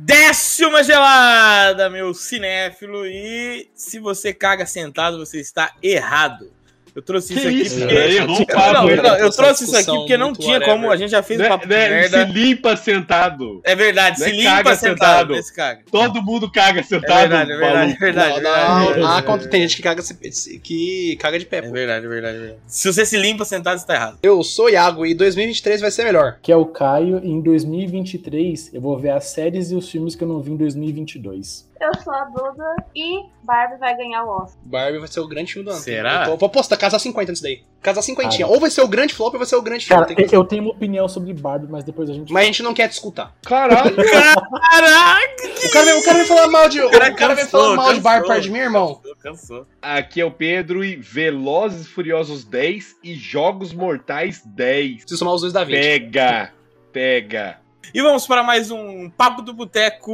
Desce uma gelada, meu cinéfilo, e se você caga sentado, você está errado. Eu trouxe isso aqui isso, porque... o Não, papo, não, não, eu trouxe isso aqui porque não tinha whatever. como, a gente já fez um Né, papo de né, merda. Se limpa sentado. É verdade, Não se é limpa caga sentado, sentado. Todo mundo caga É sentado. verdade, é verdade, é verdade. É verdade, não, é ah, quando tem gente que caga, se- que caga de pé. É verdade, é verdade, é verdade. Se você se limpa sentado, você tá errado. Eu sou o Iago e 2023 vai ser melhor. Que é o Caio. Em 2023, eu vou ver as séries e os filmes que eu não vi em 2022. Eu sou a Duda e Barbie vai ganhar o Oscar. Barbie vai ser o grande filme do ano. Será? Eu vou, vou postar, casar 50 nisso daí. Casar 50. Cara. Ou vai ser o grande flop ou vai ser o grande filme. Cara, Tem que- eu tenho uma opinião sobre Barbie, mas depois a gente. Mas a gente não quer te escutar. Caralho. Caraca! O cara, vem- o cara vem falar mal de. O cara cara, vem falar mal de cansou. Barbie perto de mim, irmão. Cansou. Aqui é o Pedro e Velozes e Furiosos 10 e Jogos Mortais 10. Preciso somar os dois da 20. Pega, pega. E vamos para mais um Papo do Boteco.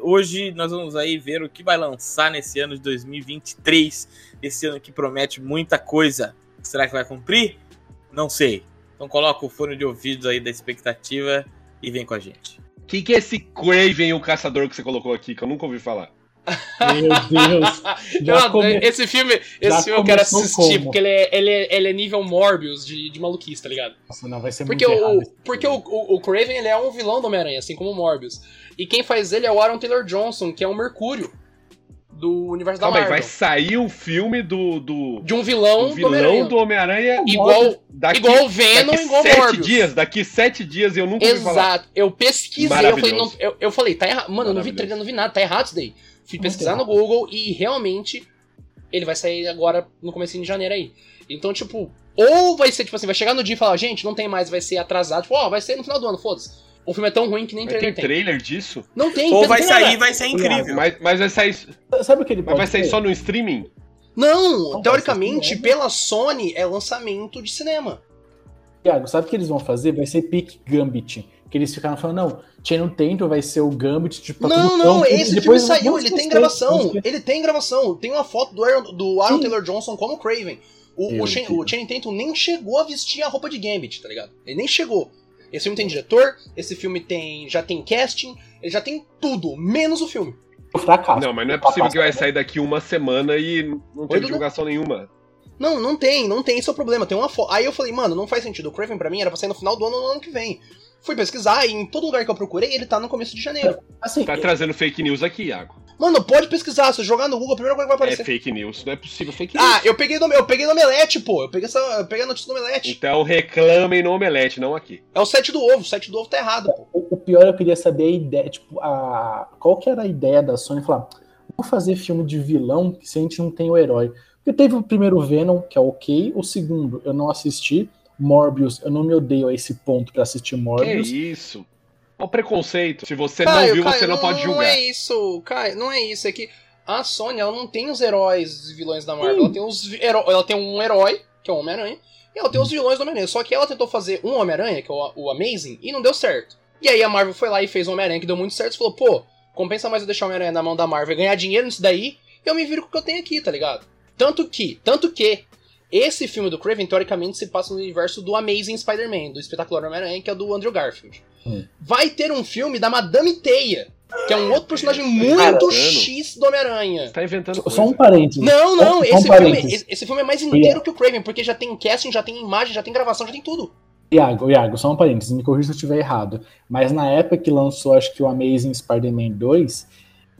Hoje nós vamos aí ver o que vai lançar nesse ano de 2023. Esse ano que promete muita coisa. Será que vai cumprir? Não sei. Então coloca o fone de ouvidos aí da expectativa e vem com a gente. Quem que é esse Craven, o caçador que você colocou aqui, que eu nunca ouvi falar? Meu Deus! Já Mano, come- Esse filme, esse filme eu quero assistir, como? porque ele é, ele, é, ele é nível Morbius de, de maluquice, tá ligado? Nossa, não, vai ser Porque, muito o, porque o, o, o Craven ele é um vilão do Homem-Aranha, assim como o Morbius. E quem faz ele é o Aaron Taylor Johnson, que é o Mercúrio do universo da Calma aí, Marvel. vai sair um filme do, do, De um vilão, do vilão do Homem-Aranha Igual, daqui, igual o Venom, daqui igual o sete Morbius. dias. Daqui sete dias eu nunca ouvi falar. Exato. Eu pesquisei, eu falei, não, eu, eu falei, tá errado. Mano, eu não vi trailer, não vi nada, tá errado isso daí. Fui Muito pesquisar no errado. Google e realmente ele vai sair agora no começo de janeiro aí. Então, tipo, ou vai ser, tipo assim, vai chegar no dia e falar, gente, não tem mais, vai ser atrasado. Tipo, ó, vai ser no final do ano, foda-se. O filme é tão ruim que nem Mas trailer tem tem. trailer disso? Não tem, Ou vai tem sair, nada. vai ser incrível. Mas, mas vai sair, Sabe o que ele mas pode vai sair ser? só no streaming? Não, Não, teoricamente, ser pela Sony é lançamento de cinema. Thiago, sabe o que eles vão fazer? Vai ser Peak Gambit. Que eles ficaram falando, não, Channing Tatum vai ser o Gambit, tipo, tá não, tudo não, pronto, esse filme depois saiu, vamos ele tem gravação. Ele tem gravação. Tem uma foto do Aaron, do Aaron Sim. Taylor Johnson como Craven. O, Meu o, Deus. o Channing Tatum nem chegou a vestir a roupa de Gambit, tá ligado? Ele nem chegou. Esse filme tem diretor, esse filme tem já tem casting, ele já tem tudo, menos o filme. O fracasso. Não, mas não é possível que vai sair daqui uma semana e não Dudu? divulgação nenhuma. Não, não tem, não tem, esse é o problema. Tem uma foto. Aí eu falei, mano, não faz sentido. O Craven pra mim era pra sair no final do ano ou no ano que vem. Fui pesquisar e em todo lugar que eu procurei, ele tá no começo de janeiro. Assim, Tá trazendo fake news aqui, Iago. Mano, pode pesquisar, se eu jogar no Google, a primeira coisa que vai É aparecer. fake news, não é possível fake news. Ah, eu peguei no eu peguei no Omelete, pô. Eu peguei, essa, eu peguei a notícia do Omelete. Então reclamem no Omelete, não aqui. É o site do ovo, o site do ovo tá errado, pô. o, o pior eu queria saber a ideia, tipo, a, qual que era a ideia da Sony falar, vamos fazer filme de vilão se a gente não tem o herói. Porque teve o primeiro Venom, que é ok, o segundo eu não assisti, Morbius, eu não me odeio a esse ponto pra assistir Que Morbius. isso? Olha o preconceito. Se você Caio, não viu, Caio, você não, pode julgar. Não é isso, Caio, não é isso. É que a Sony, ela não tem os heróis e vilões da Marvel. Sim. Ela tem, os heró- ela tem um herói, que é o Homem-Aranha, e ela tem os vilões do Homem-Aranha. Só que ela tentou fazer um Homem-Aranha, que é o, o Amazing, e não deu certo. E aí a Marvel foi lá e fez um Homem-Aranha que deu muito certo e falou, pô, compensa mais eu deixar o Homem-Aranha na mão da Marvel e ganhar dinheiro nisso daí, e eu me viro com o que eu tenho aqui, tá ligado? Tanto que, tanto que, esse filme do Craven, teoricamente, se passa no universo do Amazing Spider-Man, do espetacular Homem-Aranha, que é do Andrew Garfield. Hum. Vai ter um filme da Madame Teia, que é um outro personagem muito X do Homem-Aranha. Você tá inventando Só- coisa. Só um parênteses. Não, não, um esse filme, parênteses. esse, esse filme é mais inteiro que o Craven, porque já tem casting, já tem imagem, já tem gravação, já tem tudo. Iago, Iago, só um parênteses, me corrija se eu estiver errado. Mas na época que lançou, acho que o Amazing Spider-Man 2,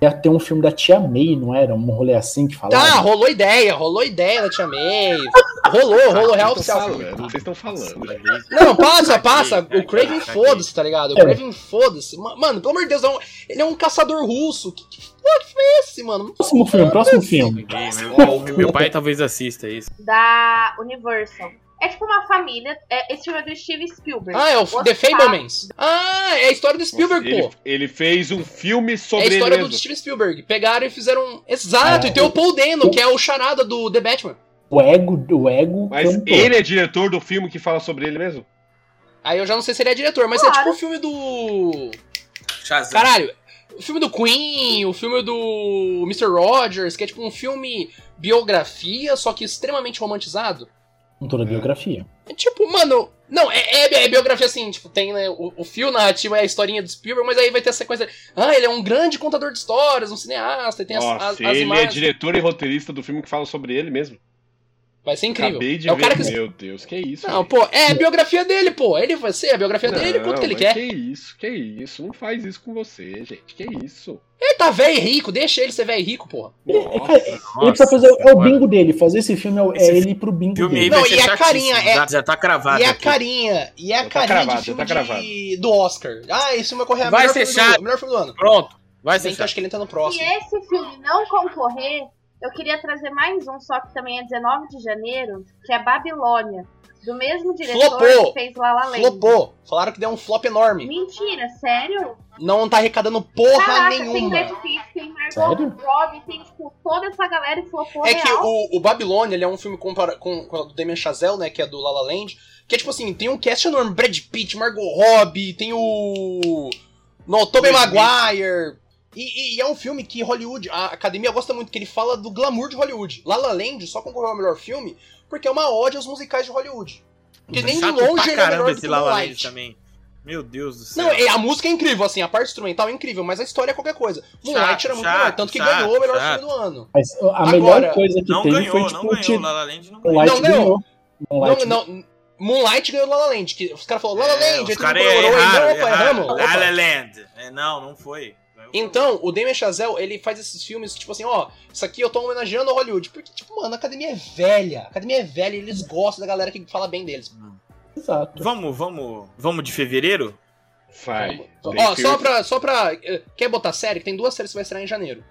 ia ter um filme da Tia May, não era? Um rolê assim que falava? Tá, rolou ideia, rolou ideia da Tia May. Rolou, rolou real oficial. falando, Vocês estão falando. Não, passa, passa. O Craven foda-se, tá ligado? O É. Craven foda-se. Ma- Mano, pelo amor de Deus, é ele é um caçador russo. Que, que que foi esse, mano? Próximo filme, próximo filme. Meu pai talvez assista isso. Da Universal. É tipo uma família. é- esse filme é do Steve Spielberg. Ah, é o Os The Fablemans. Ah, é a história do Spielberg, ele, pô. ele fez um filme É sobre a ele história mesmo. do Steven Spielberg. Pegaram e fizeram. Exato, É. e tem o Paul Dano, que é o charada do The Batman. O ego, o ego Mas cantou. ele é diretor do filme que fala sobre ele mesmo? Aí eu já não sei se ele é diretor, mas é Claro. tipo o filme do. Shazam. Caralho, o filme do Queen, o filme do Mr. Rogers, que é tipo um filme biografia, só que extremamente romantizado. Com toda a biografia. É tipo, mano, Não, é, é, é biografia assim, tipo, tem né, o, o fio narrativo é a historinha do Spielberg, mas aí vai ter a sequência. Ah, ele é um grande contador de histórias, um cineasta, e tem as, Nossa, as, as ele é imagens. diretor e roteirista do filme que fala sobre ele mesmo. Vai ser incrível. Acabei de é o ver. cara que. Meu Deus, que isso. Não, pô, é a biografia dele, pô. Ele vai ser a biografia dele, quanto que ele quer. Que isso, que isso. Não faz isso com você, gente. Que isso. Ele tá velho e rico, deixa ele ser velho e rico, Nossa. cara, ele precisa fazer. É o bingo dele. Fazer esse filme é, é Esse ele ir pro bingo filme aí dele. Não, e a carinha é- Já, já tá cravado. e a aqui. carinha, e a Já tá carinha cravado, de tá cravado. de, do Oscar. Ah, esse filme vai correr a Vai melhor, ser filme do, chato. melhor filme do ano. Pronto. Vai ser Bem eu acho chato. que ele entra no Se próximo. esse filme não concorrer, eu queria trazer mais um, só que também é 19 de janeiro, que é Babilônia. Do mesmo diretor Flopou. que fez La La Land. Flopou. Falaram que deu um flop enorme. Mentira, sério? Não tá arrecadando porra Caraca, tem nenhuma. Brad Pitt, tem Margot? Robbie, tem tipo toda essa galera e flopou É que real. o, o Babilônia, ele é um filme com, com o do Damien Chazelle, né, que é do La La Land, que é tipo assim, tem um cast enorme, Brad Pitt, Margot Robbie, tem o... No, Tobey. Maguire... E, e- e é um filme que Hollywood, a academia gosta muito, que ele fala do glamour de Hollywood. La La Land só concorreu ao melhor filme porque é uma ódio aos musicais de Hollywood. Porque nem de longe ele é caramba melhor do que La La Land também. Meu Deus do céu. Não, é, a música é incrível, assim, a parte instrumental é incrível, mas a história é qualquer coisa. Moonlight era muito chato, melhor, tanto que chato, ganhou o melhor chato. filme do ano. Mas a Agora, melhor coisa que não teve ganhou, foi não tipo o ganhou. La La Land não ganhou. Moonlight Não ganhou. ganhou. Moonlight Não, não, Moonlight ganhou La La Land. Que os caras falaram La La É, Land, os aí todo mundo erraram, não. La. La Land. É, não, não foi. Então, o Damien Chazelle, ele faz esses filmes, tipo assim, ó, isso aqui eu tô homenageando a Hollywood. Porque, tipo, mano, a academia é velha. A academia é velha e eles gostam da galera que fala bem deles. Exato. Vamos, vamos, vamos de fevereiro? Vai. Ó, só pra, só pra... eh, Quer botar série? Tem duas séries que vai estrear em janeiro.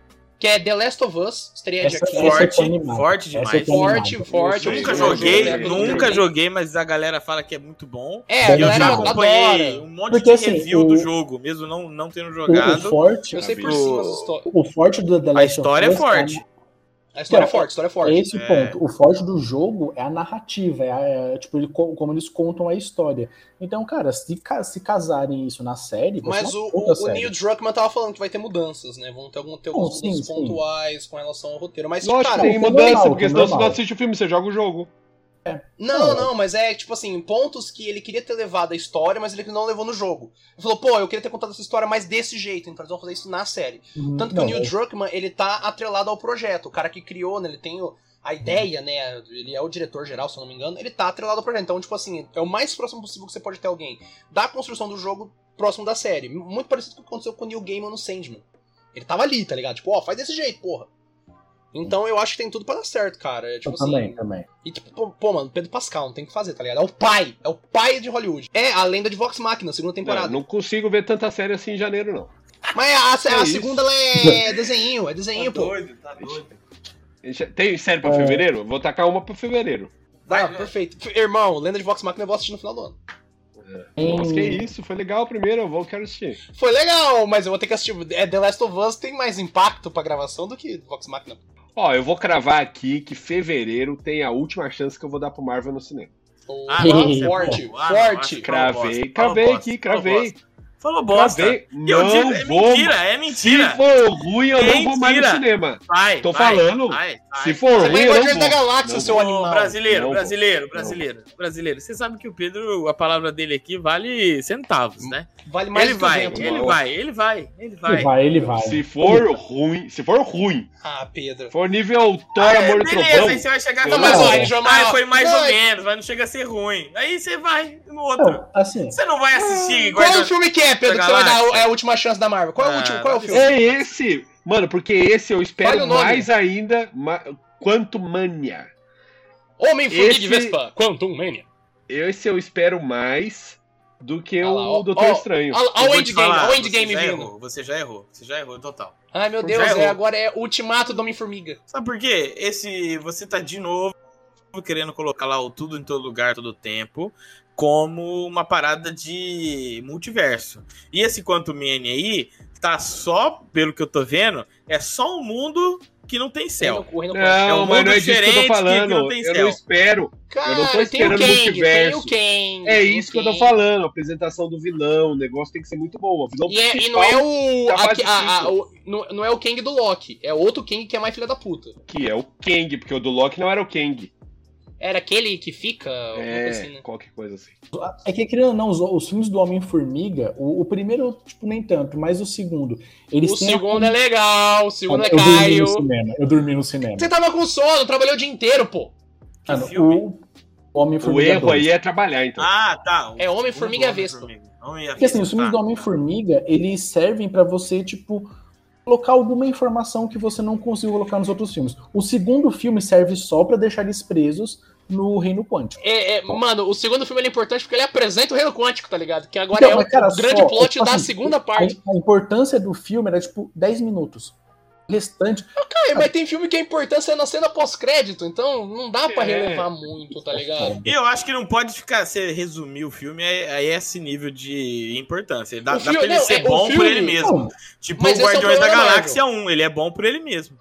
Que é The Last of Us, estreia dia Essa- 15. essa eu Forte, forte demais. Forte, animado. forte. Eu Nunca joguei, nunca joguei. mas a galera fala que é muito bom. É, a E eu já adora. acompanhei um monte Porque, de assim, review o- do jogo, mesmo não, não tendo O, o jogado. forte, Eu sei por cima as histórias. o forte do The A Last of história é Us forte. A história é Não, forte, a história é É forte. esse o É. ponto. O forte do jogo é a narrativa, é, a- é, tipo ele co- como eles contam a história. Então, cara, se, se casarem isso na série, Mas o, o, o série. Neil Druckmann tava falando que vai ter mudanças, né? Vão ter, algum, ter alguns sim, mudanças sim. pontuais com relação ao roteiro. Mas, Lógico cara, que tem o é mudança, normal, porque o que é senão você não assiste o filme, você joga o jogo. Não, Não. não, mas é tipo assim, pontos que ele queria ter levado a história, mas ele não levou no jogo. Ele falou, pô, eu queria ter contado essa história mais desse jeito, então eles vão fazer isso na série. Uhum, Tanto que não, o Neil é- Druckmann, ele tá atrelado ao projeto. O cara que criou, né, ele tem o- a ideia, né, ele é o diretor geral, se eu não me engano, ele tá atrelado ao projeto. Então, tipo assim, é o mais próximo possível que você pode ter alguém da construção do jogo próximo da série. Muito parecido com o que aconteceu com o Neil Gaiman no Sandman. Ele tava ali, tá ligado? Tipo, ó, faz desse jeito, porra. Então eu acho que tem tudo pra dar certo, cara. É, tipo eu assim, também, também. e tipo, pô, pô, mano, Pedro Pascal, não tem o que fazer, tá ligado? É o pai, é o pai de Hollywood. É a lenda de Vox Machina, segunda temporada. Não, não consigo ver tanta série assim em janeiro, não. Mas a, a É isso. segunda ela é desenho, é desenho, pô. doido, tá doido. Tem série pra É. fevereiro? Vou tacar uma pra fevereiro. Tá, Vai, perfeito. F- Irmão, lenda de Vox Machina eu vou assistir no final do ano. Nossa, que Em- isso, foi legal primeiro, eu vou, quero assistir. Foi legal, mas eu vou ter que assistir. É, The Last of Us tem mais impacto pra gravação do que Vox Machina. Ó, eu vou cravar aqui que fevereiro tem a última chance que eu vou dar pro Marvel no cinema. Ah, não, é forte. Ah, não, forte. que- Cravei, cravei aqui, cravei. Falou bosta. Cravei. Eu Não digo, é vou. mentira, é mentira. Se for ruim, eu não vou mais no Mentira. cinema. Vai, Tô vai, falando. vai, vai. Se for Você ruim, eu não Guardiões da vou. Galáxia, Não seu vou. animal. Brasileiro, Não, brasileiro, não. brasileiro, brasileiro. Você sabe que o Pedro, a palavra dele aqui vale centavos, né? Vale mais Ele vai, vento, ele mano. vai, ele vai, ele Ele vai. vai, ele vai. Se for ruim, se for ruim, Ah, Pedro. for nível Thor, Ah, é, Amor e beleza, Trovão, aí você vai chegar com mais. Aí, João Ah, foi mais ou vai. menos, mas não chega a ser ruim. Aí você vai no outro. Não, assim, Você não vai assistir Qual é o filme que é, Pedro, que você vai dar é a última chance da Marvel? Qual é o Ah, último? Qual é o vai filme? é esse. Mano, porque esse eu espero o nome. mais ainda, ma... Quanto Mania. Homem-Formiga Esse- de Vespa, Quantum Mania. Esse eu espero mais do que Ah lá, o ó, Doutor ó, Estranho. Olha o Endgame, olha o Endgame vindo. errou, Você já errou, você já errou total. Ai, meu Deus, é, agora é Ultimato do Homem-Formiga. Sabe por quê? Esse. Você tá de novo querendo colocar lá o tudo em todo lugar, todo tempo, como uma parada de multiverso. E esse Quantum Mania aí, tá só, pelo que eu tô vendo, é só um mundo que não tem céu. O Reino- É Não, um mas mundo não é disso que eu diferente tô que- que falando. não tem eu céu. não espero. Cara, Eu não tô tem o esperando Kang, multiverso. tem o Kang. É isso que eu tô falando. A apresentação do vilão, o negócio tem que ser muito bom. O vilão E, é- e não é o. da a- a- a- o- não, não é o Kang do Loki, é outro Kang que é mais filha da puta. que é o Kang, porque o do Loki não era o Kang. Era aquele que fica, É, coisa assim, né? qualquer coisa assim. É que, querendo ou não, os, os filmes do Homem-Formiga, o, o primeiro, tipo, nem tanto, mas o segundo. Eles O têm a- segundo é legal, o segundo é eu dormi Caio. no cinema. Eu dormi no cinema. Você tava com sono, trabalhou o dia inteiro, pô. Que Mano, filme? o O Homem-Formiga. erro 2. aí é trabalhar, então. Ah, tá. o É Homem, segundo Formiga e Vespa. Homem-Formiga. Homem e a Porque assim, Vespa, os filmes tá. do Homem-Formiga, eles servem pra você, tipo, colocar alguma informação que você não conseguiu colocar nos outros filmes. O segundo filme serve só pra deixar eles presos no reino quântico. É, é, mano, o segundo filme ele é importante porque ele apresenta o reino quântico, tá ligado? Que agora Então, é o cara, grande só, plot tipo da assim, segunda parte. A, a importância do filme era, tipo, 10 minutos. O restante. Cara, mas tem filme que a importância é na cena pós-crédito, então não dá pra É. relevar muito, tá ligado? E eu acho que não pode ficar, você resumir o filme, aí aí é esse nível de importância. Dá, filme- pra ele não, ser é, bom por filme- ele mesmo. Não, Tipo Mas o esse é o Guardiões da Galáxia 1, ele é bom por ele mesmo.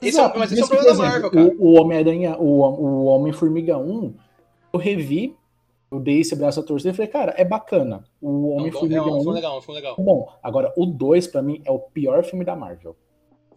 Esse é, Exato, mas esse é o problema da exemplo, Marvel, cara. O, o Homem-Aranha, o, o Homem-Formiga 1, eu revi, eu dei esse braço a torcer e falei, cara, é bacana. O É Homem-Formiga é um 1 filme legal, é filme legal. é bom. Agora, o 2, pra mim, é o pior filme da Marvel.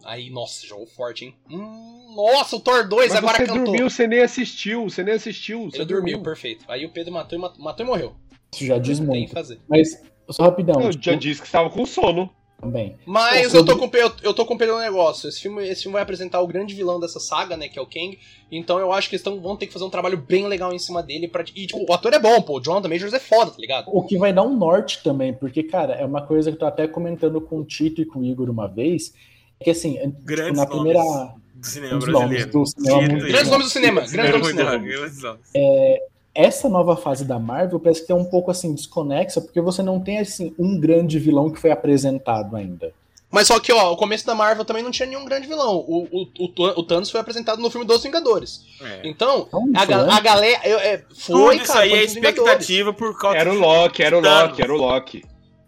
Aí, nossa, jogou forte, hein? Hum, nossa, o Thor 2 Mas agora você cantou. dormiu, você nem assistiu, você nem assistiu. Você Ele dormiu, perfeito. Aí o Pedro matou e, matou, matou e morreu. Isso já diz Tem que muito. fazer. Mas, só rapidão, Eu tipo, já disse que estava com sono. Também. Mas Pô, eu tô, com, eu, eu tô com pelo negócio. Esse filme, esse filme vai apresentar o grande vilão dessa saga, né? Que é o Kang. Então eu acho que eles tão, vão ter que fazer um trabalho bem legal em cima dele. Pra, e, tipo, o ator é bom, pô. O Jonathan Majors é foda, tá ligado? O que vai dar um norte também, porque, cara, é uma coisa que eu tô até comentando com o Tito e com o Igor uma vez, é que assim, tipo, Grandes na primeira. nomes do cinema os nomes brasileiro. do cinema Tito Grandes nomes do cinema, grandes nomes do cinema. Nomes. Essa nova fase da Marvel parece que é um pouco assim desconexa, porque você não tem assim um grande vilão que foi apresentado ainda. Mas só que, ó, o começo da Marvel também não tinha nenhum grande vilão. O, o, o, o Thanos foi apresentado no filme Dos Vingadores. É. Então, Então, a, ga- a galera. eu- é, Tudo foi, isso cara. aí foi é expectativa por causa Era o do Loki, era o. Loki, era o Loki.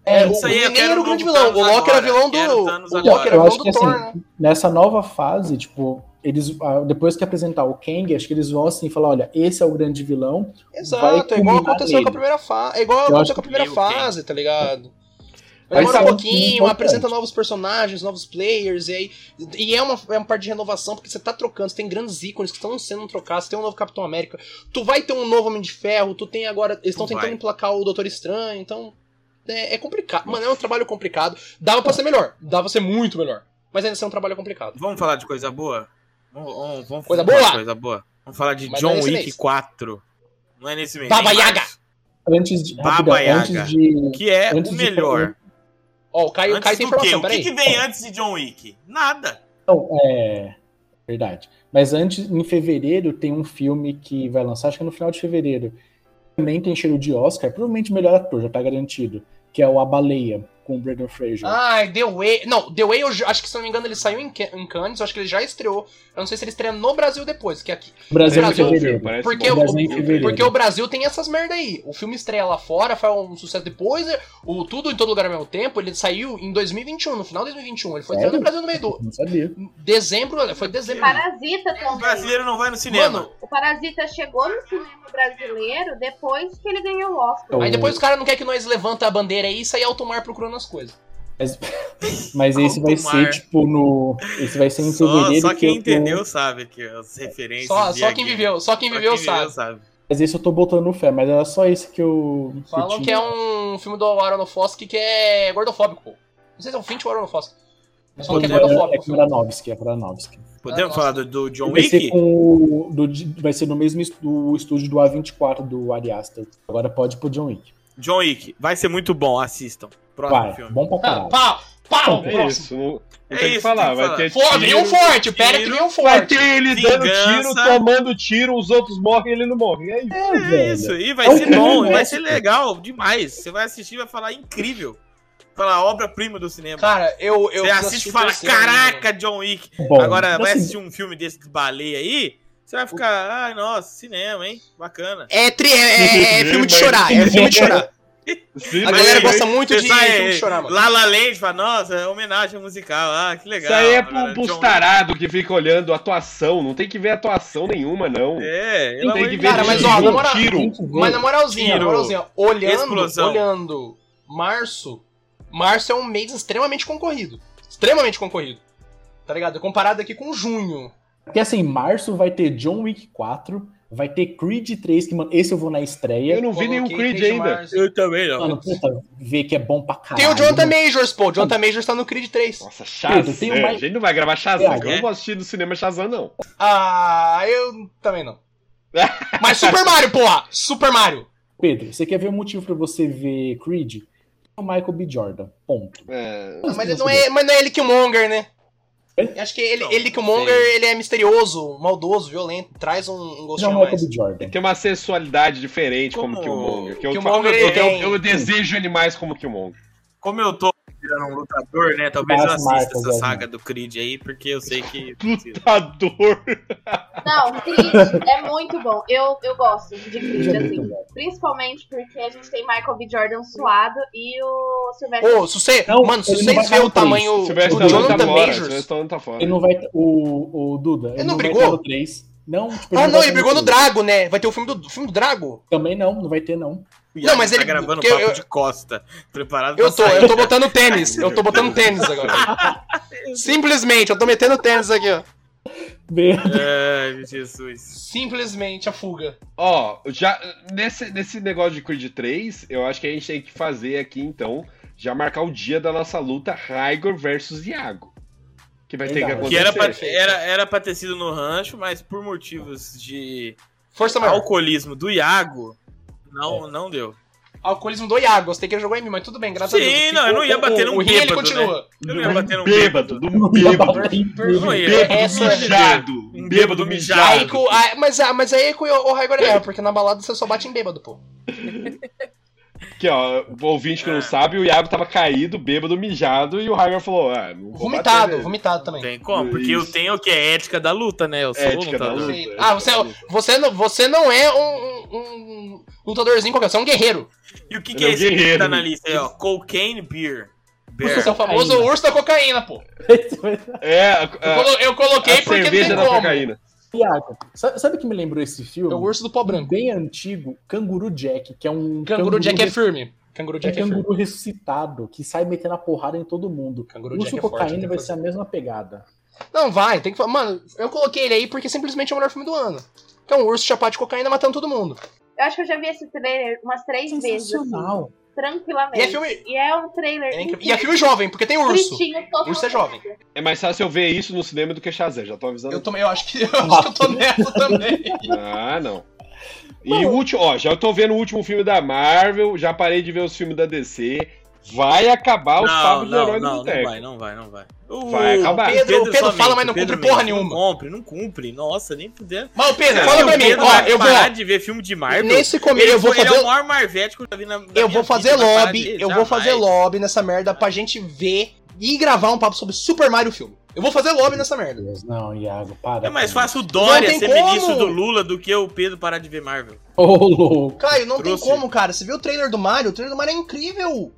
É, o, Isso aí, quero era o o grande vilão. O Thanos Loki era vilão do. O O. Loki era Eu vilão acho do que Thor, assim, né? nessa nova fase, tipo, eles ah, depois que apresentar o Kang, acho que eles vão assim falar, olha, esse é o grande vilão. Exato, é igual aconteceu nele. com a primeira fase. É igual Eu aconteceu com a primeira fase, tá ligado? Vai Demora um pouquinho, apresenta novos personagens, novos players, e aí. E é uma, é uma parte de renovação, porque você tá trocando, você tem grandes ícones que estão sendo trocados, você tem um novo Capitão América, tu vai ter um novo Homem de Ferro, tu tem agora. Eles estão tentando emplacar o Doutor Estranho, então. É, é complicado. Mano, é um trabalho complicado. Dava pra ser melhor, dava pra ser muito melhor. Mas ainda assim é um trabalho complicado. Vamos falar de coisa boa? Vamos, vamos, vamos Coisa falar de boa? coisa boa. Vamos falar de Mas John é Wick mês. 4. Não é nesse mês. Baba Yaga! Antes de, Baba Yaga. antes de Que é o de melhor. Ó, o Caio, o Antes Caio tem informação, O que, peraí. que vem antes de John Wick? Nada. Não, é verdade. Mas antes, em fevereiro, tem um filme que vai lançar, acho que é no final de fevereiro. Também tem cheiro de Oscar, provavelmente melhor ator, já tá garantido. Que é o A Baleia, com o Brendan Fraser. Ah, The Way. Não, The Way, eu acho que se não me engano, ele saiu em, Ca- em Cannes, eu acho que ele já estreou. Eu não sei se ele estreia no Brasil depois, que aqui. o Brasil em Brasil, fevereiro. Parece Porque o- Brasil. Porque o Brasil tem essas merda aí. O filme estreia lá fora, foi um sucesso depois. O Tudo em Todo Lugar ao mesmo tempo, ele saiu em 2021, no final de 2021. Ele foi estreando no Brasil no meio do. Não sabia. Dezembro, foi dezembro. Parasita O também. brasileiro não vai no cinema. Mano, O Parasita chegou no cinema brasileiro depois que ele ganhou o Oscar. aí depois os caras não querem que nós levanta a bandeira aí e saia alto mar procurando as coisas. Mas, mas esse vai ser, tipo, no. Esse vai ser em Só, fevereiro. só que quem eu tô- entendeu sabe que as referências. Só, só quem viveu, só quem Só viveu quem sabe. Mas esse eu tô botando fé, mas era só esse que eu. eu Falam tinha. que é um filme do Aronofsky que é gordofóbico. Não sei se é um Finch ou Aronofsky. Mas falam que é É, gordofóbico. é o filme. Aronofsky, é. Podemos Ah, falar do, do John Vai ser, Wick? com o, do, vai ser no mesmo do estúdio do A24 do Ari Aster. Agora pode pro John Wick. John Wick. Vai ser muito bom, assistam. Próximo Vai, filme. bom pra Ah, caralho. pau! Pau! É É Próximo. isso, não, não É tem isso, que falar. vai falar. ter Foda, vem um tiro, forte, pera que tiro, vem um Vai forte. ter ele dando Vingança. tiro, tomando tiro, os outros morrem ele não morre. É isso. É, É velho. isso, e vai É ser bom, vai ser legal demais. Você vai assistir e vai falar incrível. Falar obra-prima do cinema. Cara, eu. eu Você assiste e o fala, ainda, caraca, John Wick. Bom, Agora, vai assim, assistir um filme desse de baleia aí, você vai ficar, ai, nossa, cinema, hein? Bacana. É, tri, é, é- é filme de chorar, é filme de chorar. Sim, A mas galera isso gosta muito de sai, filme de chorar, mano. La La Land, fala, nossa, é homenagem musical, ah, que legal. Isso aí é pro, pros tarados que fica olhando a atuação. Não tem que ver atuação nenhuma, não. É, Tem pelo amor que ver Cara, mas ó, tiro, na moral- tiro. tem que ver. Mas na moralzinha, na moralzinha, olhando, Explosão. olhando, março, março é um mês extremamente concorrido. Extremamente concorrido. Tá ligado? Comparado aqui com junho. Porque assim, em março vai ter John Wick 4, vai ter Creed 3, que, mano, esse eu vou na estreia. Eu não vi nenhum Coloquei Creed Creed ainda. Mars. Eu também não. Mano, puta, ver que é bom pra caralho. Tem o Jonathan. Majors, pô. O Jonathan Majors tá no Creed 3. Nossa, Shazam. uma- A gente não vai gravar Shazam. Pedro, Eu não é? vou assistir no cinema Shazam, não. Ah, eu também não. Mas Super Mario, porra! Super Mario! Pedro, você quer ver o motivo pra você ver Creed? É o Michael B. Jordan. Ponto. É, Não, mas, não é, mas não é ele que o Monger, né? Eu acho que ele, Não, ele que o não Monger, sei. ele é misterioso, maldoso, violento, traz um, um é gostinho o a mais. Jordan. tem uma sensualidade diferente como, Como- Killmonger. Que eu, Killmonger, eu, ele eu, eu desejo ele mais como Killmonger. Como eu tô virando um lutador, né? Talvez eu assista marcas, essa né? saga do Creed aí, porque eu sei que. Lutador. Não, Creed é muito bom. Eu, eu gosto de Creed, assim. Principalmente porque a gente tem Michael B. Jordan suado e o Sylvester. Ô, se você. Não, mano, se ele não vocês verem o tamanho Sylvester do Stallone tá Jonathan fora. Majors. Tá fora. Ele não vai. O, o Duda. Ele, não não vai brigou? estar no 3. Não, tipo, Ah, não, estar ele brigou no. Drago, né? Vai ter o filme do, filme do Drago. Também não, não vai ter, não. Não, mas tá ele- gravando porque papo eu- de costa. Preparado Eu pra tô, sair. eu tô botando tênis. Eu tô botando tênis agora. Simplesmente, eu tô metendo tênis aqui, ó. Ai, Jesus. Simplesmente a fuga. Ó, já nesse, nesse negócio de Creed 3, eu acho que a gente tem que fazer aqui, então, já marcar o dia da nossa luta Raigor versus Iago. Que vai ter que acontecer. Que era pra, era, era pra ter sido no rancho, mas por motivos de Força maior. alcoolismo do Iago, não, não deu. Alcoolismo do Iago. Você tem que jogar em mim, mas tudo bem, graças a Sim, Deus. não, eu não ia bater num O rim, ele bêbado, continua. Eu não ia bater num Bêbado, do bêbado. tudo. Não ia. Bêbado Essa- mijado. Um Bêbado bêbado mijado. Aí, ah, mas, ah, mas aí é o, o Raigor é, porque na balada você só bate em bêbado, pô. Aqui, ó, o ouvinte que não É. sabe, o Iago tava caído, bêbado, mijado, e o Raigor falou, ah, não vou Vomitado, bater nele. vomitado também. Tem como? Porque eu tenho o que? É ética da luta, né? Eu sou Ética da lutador. luta. Ah, você, você, não, você não é um, um- um lutadorzinho qualquer, você é um guerreiro. E o que, Ele que é é um esse que guerreiro. tá na lista aí, ó? Cocaine Beer. Bear. Você é o famoso Cocaína. urso da cocaína, pô. É, a, Eu, colo- eu coloquei a porque não cerveja tem da como. cocaína. Iago, sa- sabe o que me lembrou esse filme? É o urso do pó branco. Bem antigo, Canguru Jack, que é um Canguru Jack é res- firme. Canguru é Jack é firme. canguru ressuscitado, que sai metendo a porrada em todo mundo. Canguru Urso Jack é forte. cocaína vai ser a mesma pegada. Não, vai, tem que falar. Mano, eu coloquei ele aí porque simplesmente é o melhor filme do ano. Que é um urso chapado de cocaína matando todo mundo. Eu acho que eu já vi esse trailer umas três vezes. Assim, Sensacional. Tranquilamente. E é filme- E é um trailer. É incrível. incrível. E é filme jovem, porque tem urso. Urso é jovem. É mais fácil eu ver isso no cinema do que Shazam, já tô avisando. Eu, também, eu acho que eu acho que eu tô nessa também. Ah, não. E o último, ó, já tô vendo o último filme da Marvel, já parei de ver os filmes da DC. Vai acabar os Não, papos de não, herói do não, não boteco. vai, não vai, não vai. Vai acabar. Pedro- Pedro só fala, mente, mas não Pedro cumpre porra nenhuma. Não cumpre, não cumpre. Nossa, nem fudendo. Mas, ô, Pedro, fala o pra mim, Pedro ó, eu vou. parar de ver filme de Marvel. Nesse começo, Ele, eu vou foi- ele fazer. é o maior Marvete que eu já vi na, na Eu vou fazer vida, lobby, eu jamais. vou fazer lobby nessa merda pra gente ver e gravar um papo sobre Super Mario filme. Eu vou fazer lobby nessa merda. Deus, não, Iago, para. É mais fácil o Não Dória ser como. ministro do Lula do que o Pedro parar de ver Marvel. Ô, louco. Caio, não Trouxe. tem como, cara. Você viu o trailer do Mario? O trailer do Mario é incrível.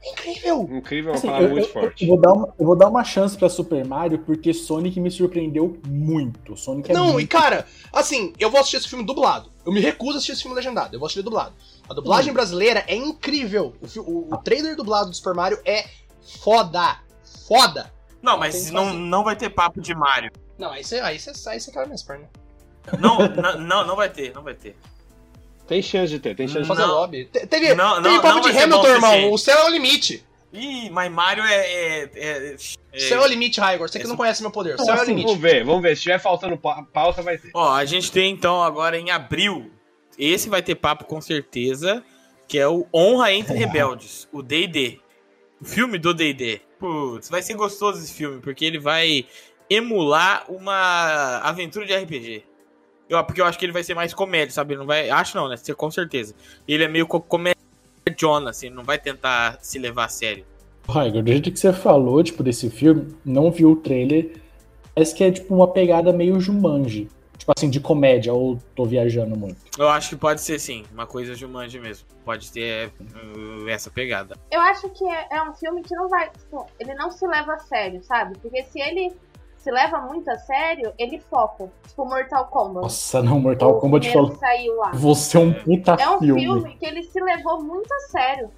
É incrível. Incrível, é uma Assim, palavra eu, muito eu- forte. eu vou dar uma, eu vou dar uma chance pra Super Mario, porque Sonic me surpreendeu muito. Sonic é Não, e muito... cara, assim, eu vou assistir esse filme dublado. Eu me recuso a assistir esse filme legendado. Eu vou assistir dublado. A dublagem brasileira é incrível. O, o- o trailer dublado do Super Mario é foda. Foda. Não, mas não, não vai ter papo de Mario. Não, aí você aí você aí você cai minhas pernas. Não, não, não, não vai ter, não vai ter. Tem chance de ter, tem chance de Vou fazer Não. lobby. Te- Teve, Não, teve não, papo não de ser Hamilton, irmão. O céu é o limite. Ih, mas Mario é. é, é, é- Céu é o limite, Raigor. Você que não conhece meu poder. Céu é o assim, limite. Vamos ver, vamos ver. Se tiver faltando pa- pauta, vai ter. Ó, a gente tem então agora em abril. Esse vai ter papo com certeza. Que é o Honra entre Rebeldes, o DD. O filme do DD. Putz, vai ser gostoso esse filme, porque ele vai emular uma aventura de RPG. Eu, porque eu acho que ele vai ser mais comédia, sabe? Ele não vai. Acho não, né? Ser com certeza. Ele é meio co- comédia, assim, não vai tentar se levar a sério. Raigo, do jeito que você falou, tipo, desse filme, não viu o trailer, parece que é, tipo, uma pegada meio Jumanji. Tipo assim, de comédia, ou tô viajando muito. Eu acho que pode ser sim, uma coisa Jumanji mesmo. Pode ter uh, essa pegada. Eu acho que é, é um filme que não vai. Tipo, ele não se leva a sério, sabe? Porque se ele se leva muito a sério, ele foca. Tipo, Mortal Kombat. Nossa, não, Mortal O Kombat primeiro falou. saiu lá. Você é um puta É um filme. filme que ele se levou muito a sério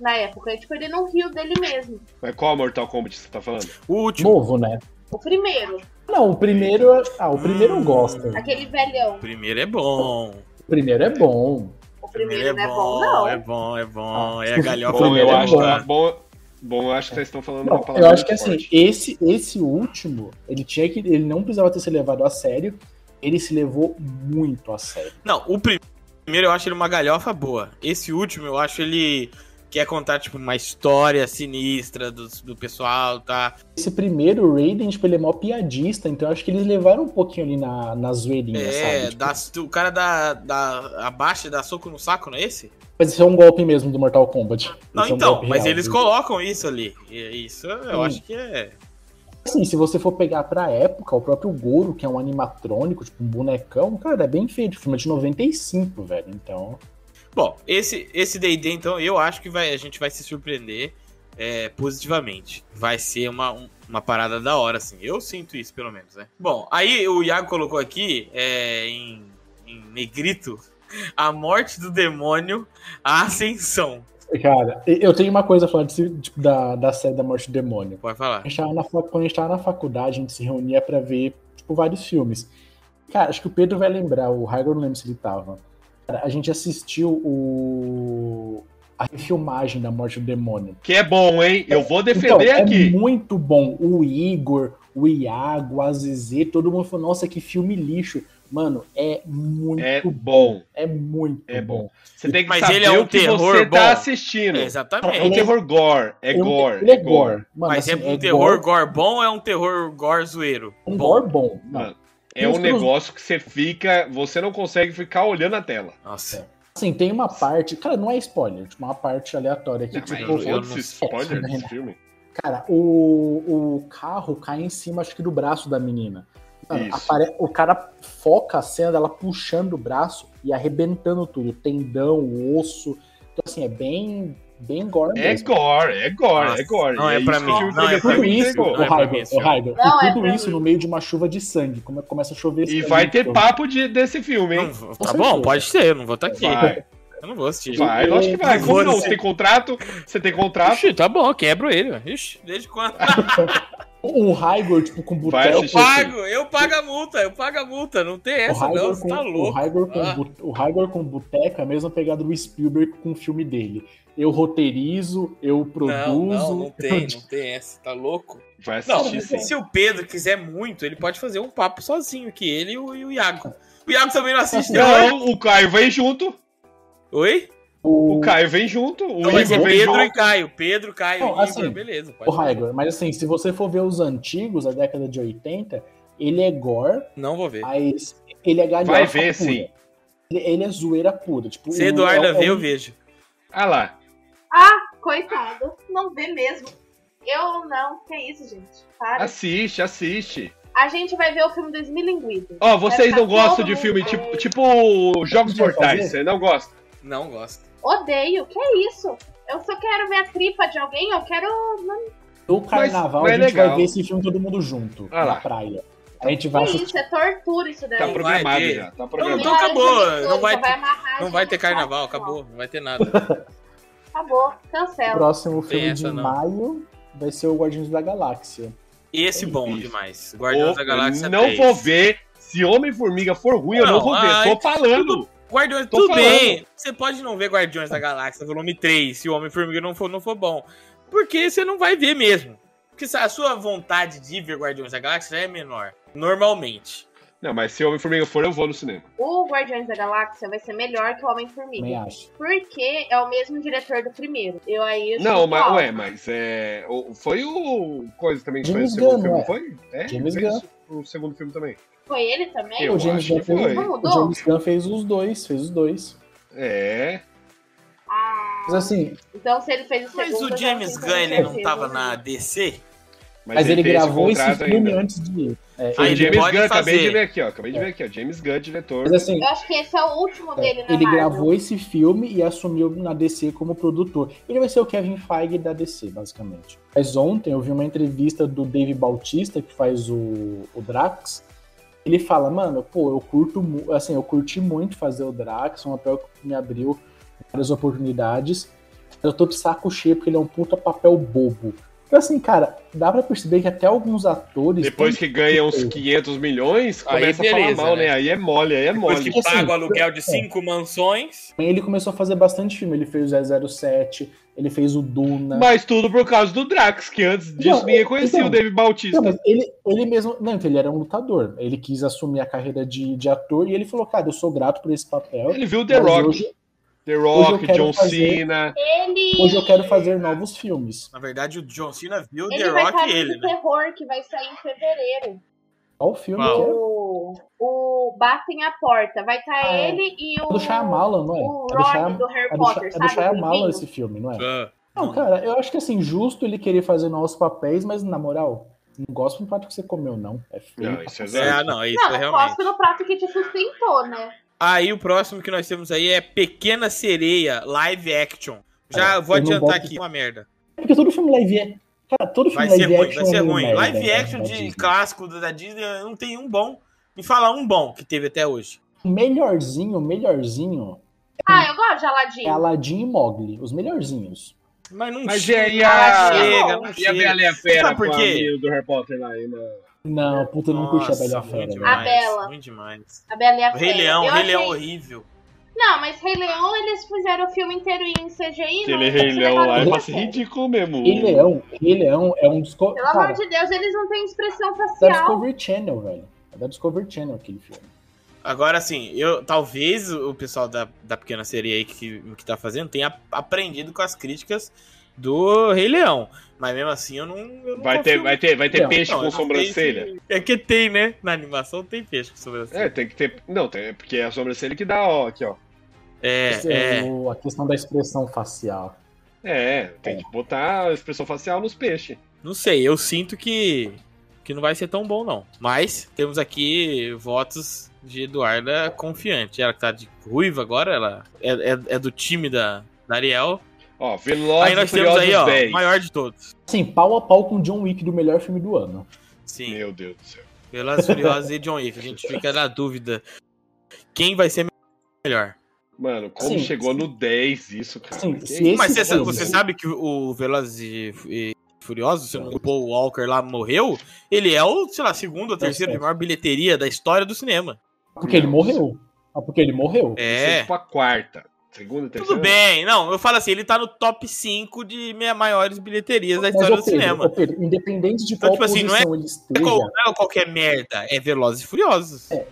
na época. Tipo, ele não riu dele mesmo. Mas qual Mortal Kombat você tá falando? O último. Novo, né? O primeiro. Não, o primeiro. Ah, o primeiro eu Hum. gosto. Aquele velhão. O primeiro é bom. O primeiro é bom. O O primeiro não é bom, não. É bom, é bom. Ah, É a galhofa Bom, primeiro eu é acho bom. que bom, bom, eu acho que vocês estão falando Não, uma palavra eu acho que assim, forte. esse, esse último, ele tinha que. Ele não precisava ter se levado a sério. Ele se levou muito a sério. Não, o pri- primeiro eu acho ele uma galhofa boa. Esse último eu acho ele quer contar, tipo, uma história sinistra do, do pessoal, tá? Esse primeiro, Raiden, tipo, ele é mó piadista, então eu acho que eles levaram um pouquinho ali na, na zoeirinha, É, sabe? Tipo, dá- o cara da, da abaixa e dá soco no saco, não é esse? Mas isso é um golpe mesmo do Mortal Kombat. Não, Esse é um então, mas real, eles viu? colocam isso ali. Isso eu Sim. acho que é. Assim, se você for pegar pra época, o próprio Goro, que é um animatrônico, tipo um bonecão, cara, é bem feito. O filme é de 95, velho. Então. Bom, esse esse D&D, então, eu acho que vai, a gente vai se surpreender é, positivamente. Vai ser uma, um- uma parada da hora, assim. Eu sinto isso, pelo menos, né? Bom, aí o Iago colocou aqui, é, em, em negrito, a morte do demônio, a ascensão. Cara, eu tenho uma coisa a falar desse, da, da série da Morte do Demônio. Pode falar. A gente na quando a gente tava na faculdade, a gente se reunia pra ver, tipo, vários filmes. Cara, acho que o Pedro vai lembrar, o Raigor não lembro se ele tava. Cara, a gente assistiu o. a refilmagem da Morte do Demônio. Que é bom, hein? Eu vou defender Então, aqui. É muito bom. O Igor, o Iago, a Zezé, todo mundo falou, nossa, que filme lixo. Mano, é muito É bom. É muito É bom. bom. Você tem que Mas saber ele é um o que terror você bom. tá assistindo. É, É um exatamente. terror gore. É Ele- gore. Ele é gore. Mano, Mas assim, é um terror gore, gore bom ou é um terror gore zoeiro? um Bom. gore bom. Não, Mano, É um negócio que você fica. Você não consegue ficar olhando a tela. Nossa. Assim, tem uma parte. Cara, não é spoiler, tipo, uma parte aleatória aqui. Não, tipo, mas eu não sei. spoiler desse filme. Cara, o, o carro cai em cima, acho que do braço da menina. Mano, apare- O cara foca a cena dela puxando o braço e arrebentando tudo. Tendão, o osso. Então, assim, é bem, bem gore É mesmo. gore, é gore, Nossa, é gore. não é isso pra mim, o não é Prometheus pra Tudo mim, isso, não o é pra Raigor, mim esse o filme. Raigor, Não e é tudo pra isso mim. no meio de uma chuva de sangue. Come- Começa a chover E vai ter papo de, desse filme, hein? Não, tá bom, pode ser, eu não vou estar aqui. Vai, Eu não vou assistir. vai, lógico que vai. Não Como não? Você tem contrato? Você tem contrato? Ixi, tá bom, quebro ele. Ixi, desde quando? Um Raigor, tipo, com boteco. Eu pago, eu pago a multa, eu pago a multa. Não tem O essa, não, você com, tá o louco. Raigor com, Ah. o com boteco é a mesma pegada do Spielberg com o filme dele. Eu roteirizo, eu produzo. Não, não, não tem, eu- não tem essa, tá louco? Vai Não, assistir sim. se o Pedro quiser muito, ele pode fazer um papo sozinho aqui, ele e o, e o Iago. O Iago também não assiste terror. Não, o Caio vem junto. Oi? O Caio vem junto. O Não, mas é Igor vem Pedro e junto. Caio. Pedro, Caio Não, e Igor, assim, beleza. O. Raigor, mas assim, se você for ver os antigos, da década de 80, ele é gore, Não vou ver. mas ele é galhofa Vai ver, pura. sim. Ele, ele é zoeira pura. Tipo, Se o- Eduarda é- é vê, um- eu vejo. Ah lá. Ah, coitado. Não vê mesmo. Eu não. Que isso, gente? Para. Assiste, assiste. A gente vai ver o filme do Esmilinguido. Ó, vocês Vai não gostam de filme tipo, tipo Jogos Mortais, você não gosta? Não gosto. Odeio. Que isso? Eu só quero ver a tripa de alguém, eu quero. No carnaval mas é a gente legal. vai ver esse filme todo mundo junto, Ah na lá. praia. A gente Que vai assistir. isso? É tortura isso daí. Tá Não programado já. Tá Não, programado. então acabou, não vai Não vai ter no carnaval, acabou. Não vai ter nada. Acabou. O Cancela. próximo Tem filme de não. maio vai ser o Guardiões da Galáxia. Esse bom Isso. demais. Guardiões da Opa, Galáxia não 3. vou ver. Se Homem-Formiga for ruim, eu não Não, vou ver. ai, Tô falando. Guardiões, Tô tudo falando. bem. Você pode não ver Guardiões da Galáxia volume 3 se o Homem-Formiga não for, não for bom. Porque você não vai ver mesmo. Porque a sua vontade de ver Guardiões da Galáxia já é menor. Normalmente. Não, mas se Homem-Formiga for, eu vou no cinema. O Guardiões da Galáxia vai ser melhor que o Homem-Formiga. acho. Porque é o mesmo diretor do primeiro. Eu aí. eu Não, mas, ué, mas é. o- Foi o. Coisa também que James fez o segundo Gunn, filme, ué. foi? É, James fez Gunn. O segundo filme também. Foi ele também? Eu o James acho Gunn que fez, foi. O mudou? James Gunn fez os dois, fez os dois. É. Ah, Mas assim, então se ele fez o Mas segundo. o James Gunn, ele não tava na DC? Mas, ele, tem gravou esse, contrato filme ainda. antes de ir. É, Ah, o ele James pode Gunn, acabei fazer. de ver aqui, ó. Acabei de ver aqui, ó. James Gunn, diretor. Mas assim, Eu acho que esse é o último dele, né? ele Marvel? gravou esse filme e assumiu na DC como produtor. Ele vai ser o Kevin Feige da DC, basicamente. Mas ontem eu vi uma entrevista do Dave Bautista, que faz o, o Drax. Ele fala, mano, pô, eu curto, assim, eu curti muito fazer o Drax, um papel que me abriu várias oportunidades. Eu tô de saco cheio porque ele é um puta papel bobo. Então, assim, cara, dá pra perceber que até alguns atores. Depois que ganha uns 500 milhões, Aí começa a beleza, falar mal, né? né? Aí é mole, aí é Depois mole. que Assim, paga o aluguel de é. cinco mansões. Ele começou a fazer bastante filme. Ele fez o 007, ele fez o Duna. Mas tudo por causa do Drax, que antes disso Não, ninguém conhecia então, o David Bautista. Não, ele, ele mesmo. Não, então ele era um lutador. Ele quis assumir a carreira de, de ator e ele falou, cara, eu sou grato por esse papel. Ele viu The mas Rock, Hoje, The hoje Rock, eu quero John fazer- Cena. Ele. hoje eu quero fazer novos filmes. Na verdade, o John Cena viu Ele The vai Rock e no ele, de né? terror que vai sair em fevereiro. Qual filme Qual? que é? O, o Batem a Porta. Vai estar Ah, é. ele e É o. do Shyamalan, não é? O É do Ron Shyam- do Harry É do, Potter, Shy- é do sabe? Shyamalan esse filme, não é? Ah, Não, cara, eu acho que assim, justo ele querer fazer novos papéis, mas na moral, não gosto do prato que você comeu, não. É feio. Não, isso é. É, não, isso Não, é realmente. cospe no prato que te sustentou, né? Aí o próximo que nós temos aí é Pequena Sereia, live action. Já É, vou adiantar aqui uma merda. Porque todo filme live é. Cara, todo filme Vai ser live ruim, action vai ser é ruim. merda, Live né, action de Disney. clássico da Disney não tem um bom. Me fala um bom que teve até hoje. Melhorzinho, melhorzinho Ah, eu gosto de Aladdin. é Aladdin e Mogli. Os melhorzinhos. Mas não Mas chega, aí a- chega, não E a chega. Bela e a Fera Sabe por quê? do Harry Potter lá aí na... Não, puta, eu não curti a Bela e a Nossa, Fera. velho. A demais, Bela. ruim demais. A Bela e a O Rei Fera. Leão, o Eu Rei Leão achei- horrível. Não, mas Rei Leão, eles fizeram o filme inteiro em CGI. Aquele não Rei Leão lá é muito ser ridículo mesmo. Rei Leão, Rei Leão é um dos. co- Pelo amor Cara, de Deus, eles não têm expressão da facial. Discovery Channel, velho. É da Discovery Channel aquele filme. Agora, assim, eu talvez o pessoal da, da Pequena Sereia aí que, que tá fazendo tenha aprendido com as críticas do Rei Leão. Mas mesmo assim, eu não. Eu não Vai ter, vai ter, vai ter Não, peixe Não, com sobrancelha? É que tem, né? Na animação tem peixe com sobrancelha. É, tem que ter. Não, tem, porque é a sobrancelha que dá, ó, aqui, ó. É, Esse é. o- a questão da expressão facial. É, tem que botar a expressão facial nos peixes. Não sei, eu sinto que, que não vai ser tão bom, não. Mas temos aqui votos de Eduarda confiante. Ela que tá de ruiva agora, ela é, é, é do time da, da Ariel. Ó, Velozes aí e nós temos Furiosos aí, ó, 10. o maior de todos. Assim, pau a pau com John Wick do melhor filme do ano. Sim, Meu Deus do céu. Velozes e Furiosos e John Wick. A gente fica na dúvida quem vai ser melhor. Mano, como Sim, chegou sim. no 10 isso, cara? Sim, Que isso? Mas você, você sabe que o Velozes e, e Furiosos, se o Paul Walker lá morreu, ele é o, sei lá, segundo ou terceiro de certo. maior bilheteria da história do cinema. Porque ele morreu. Ah, porque ele morreu. Isso é É. tipo a quarta. Segunda, terceira. Tudo bem, não, eu falo assim, ele tá no top 5 de maiores bilheterias da Mas, história ô, do Pedro, cinema. Pedro, independente de Então, qual tipo assim, não posição ele Não é esteja, qual- não é qualquer merda, é Velozes e Furiosos. É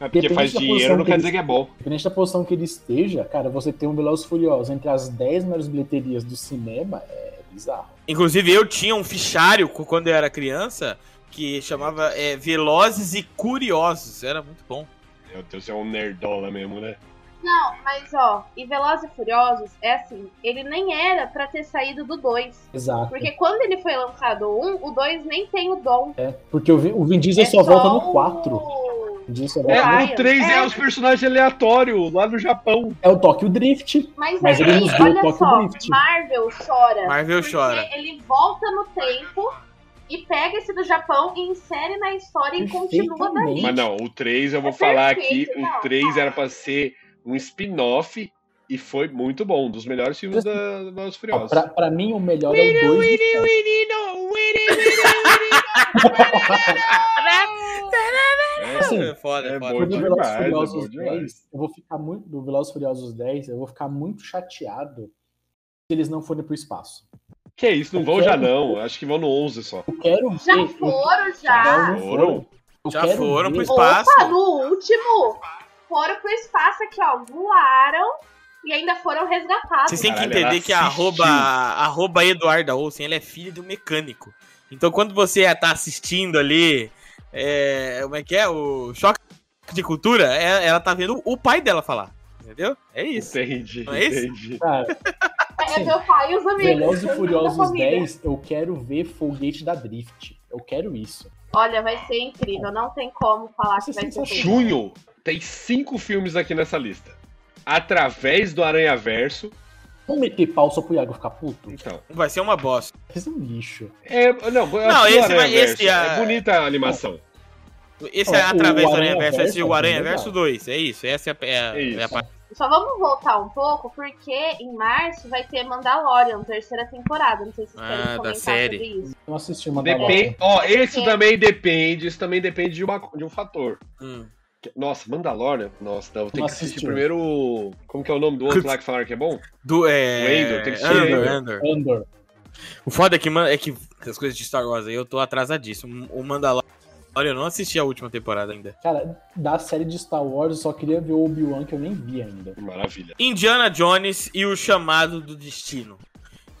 porque Depende faz dinheiro, não que quer dizer que é bom. independente da posição que ele esteja, cara, você tem um Velozes e Furiosos entre as 10 maiores bilheterias do cinema é bizarro. Inclusive, eu tinha um fichário quando eu era criança que chamava é, Velozes e Curiosos. Era muito bom. Meu Deus, é um nerdola mesmo, né? Não, mas ó, e Velozes e Furiosos é assim, ele nem era pra ter saído do 2. Exato. Porque quando ele foi lançado o 1, o 2 nem tem o dom. É, porque o, Vin- o Vin Diesel É só volta no o- 4. O É, o 3 é, É. os personagens aleatórios lá no Japão. É o Tokyo Drift. Mas, Mas aí, ele nos deu o olha Tokyo só, Drift. Marvel chora. Marvel porque chora. ele volta no tempo e pega esse do Japão e insere na história e continua dali. Mas não, o 3 eu vou É falar aqui, perfeito, o não, 3 não. era pra ser um spin-off e foi muito bom, um dos melhores filmes da Velozes Furiosos. Pra, pra mim, o melhor é o 2 É, assim, é foda, é é foda. do demais, Velozes é e Furiosos demais. 10, eu vou ficar muito. Do Velozes Furiosos 10, eu vou ficar muito chateado se eles não forem pro espaço. Que isso, não vão já não. Acho que vão no 11 só. Eu quero ver. Já eu- foram, já. não Foram? Eu Já quero foram pro espaço. Opa, no último, foram pro espaço aqui, ó. Voaram e ainda foram resgatados. Vocês têm que entender que a arroba, arroba Eduarda Olsen, ela é filha do mecânico. Então quando você tá assistindo ali, é, como é que é? O choque de cultura, é- ela tá vendo o pai dela falar. Entendeu? É isso. Entendi, Não é isso? entendi. Cara, É meu pai e os amigos. Velozes e Furiosos família. 10, eu quero ver Foguete da Drift. Eu quero isso. Olha, vai ser incrível. Não tem como falar que Vai ser. Junho tem cinco filmes aqui nessa lista. Através do Aranha Verso. Vamos meter pau só pro Iago ficar puto? Então. Vai ser uma bosta. Esse é um lixo. É, não, eu Não, acho que o esse vai- esse é- é bonita a animação. Esse é através do Aranha Verso, Verso ser o é Aranha Verso legal. 2. É isso. Essa é a, é É isso. é a parte. Só vamos voltar um pouco, porque em março vai ter Mandalorian, terceira temporada. Não sei se vocês querem Ah, da comentar série. sobre isso. Não assisti Mandalorian. Depende, ó, esse Sim. também depende, isso também depende de, uma, de um fator. Hum. Nossa, Mandalorian? Nossa, não, tem Não que assistir assistiu. primeiro. o- Como que é o nome do outro lá que falaram que é bom? Do, é... O Andor, tem que ser Andor, Andor. Andor. Andor. O foda é que, é que as coisas de Star Wars aí eu tô atrasadíssimo. O Mandalorian eu não assisti a última temporada ainda. Cara, da série de Star Wars, eu só queria ver o Obi-Wan, que eu nem vi ainda. Maravilha. Indiana Jones e o Chamado do Destino.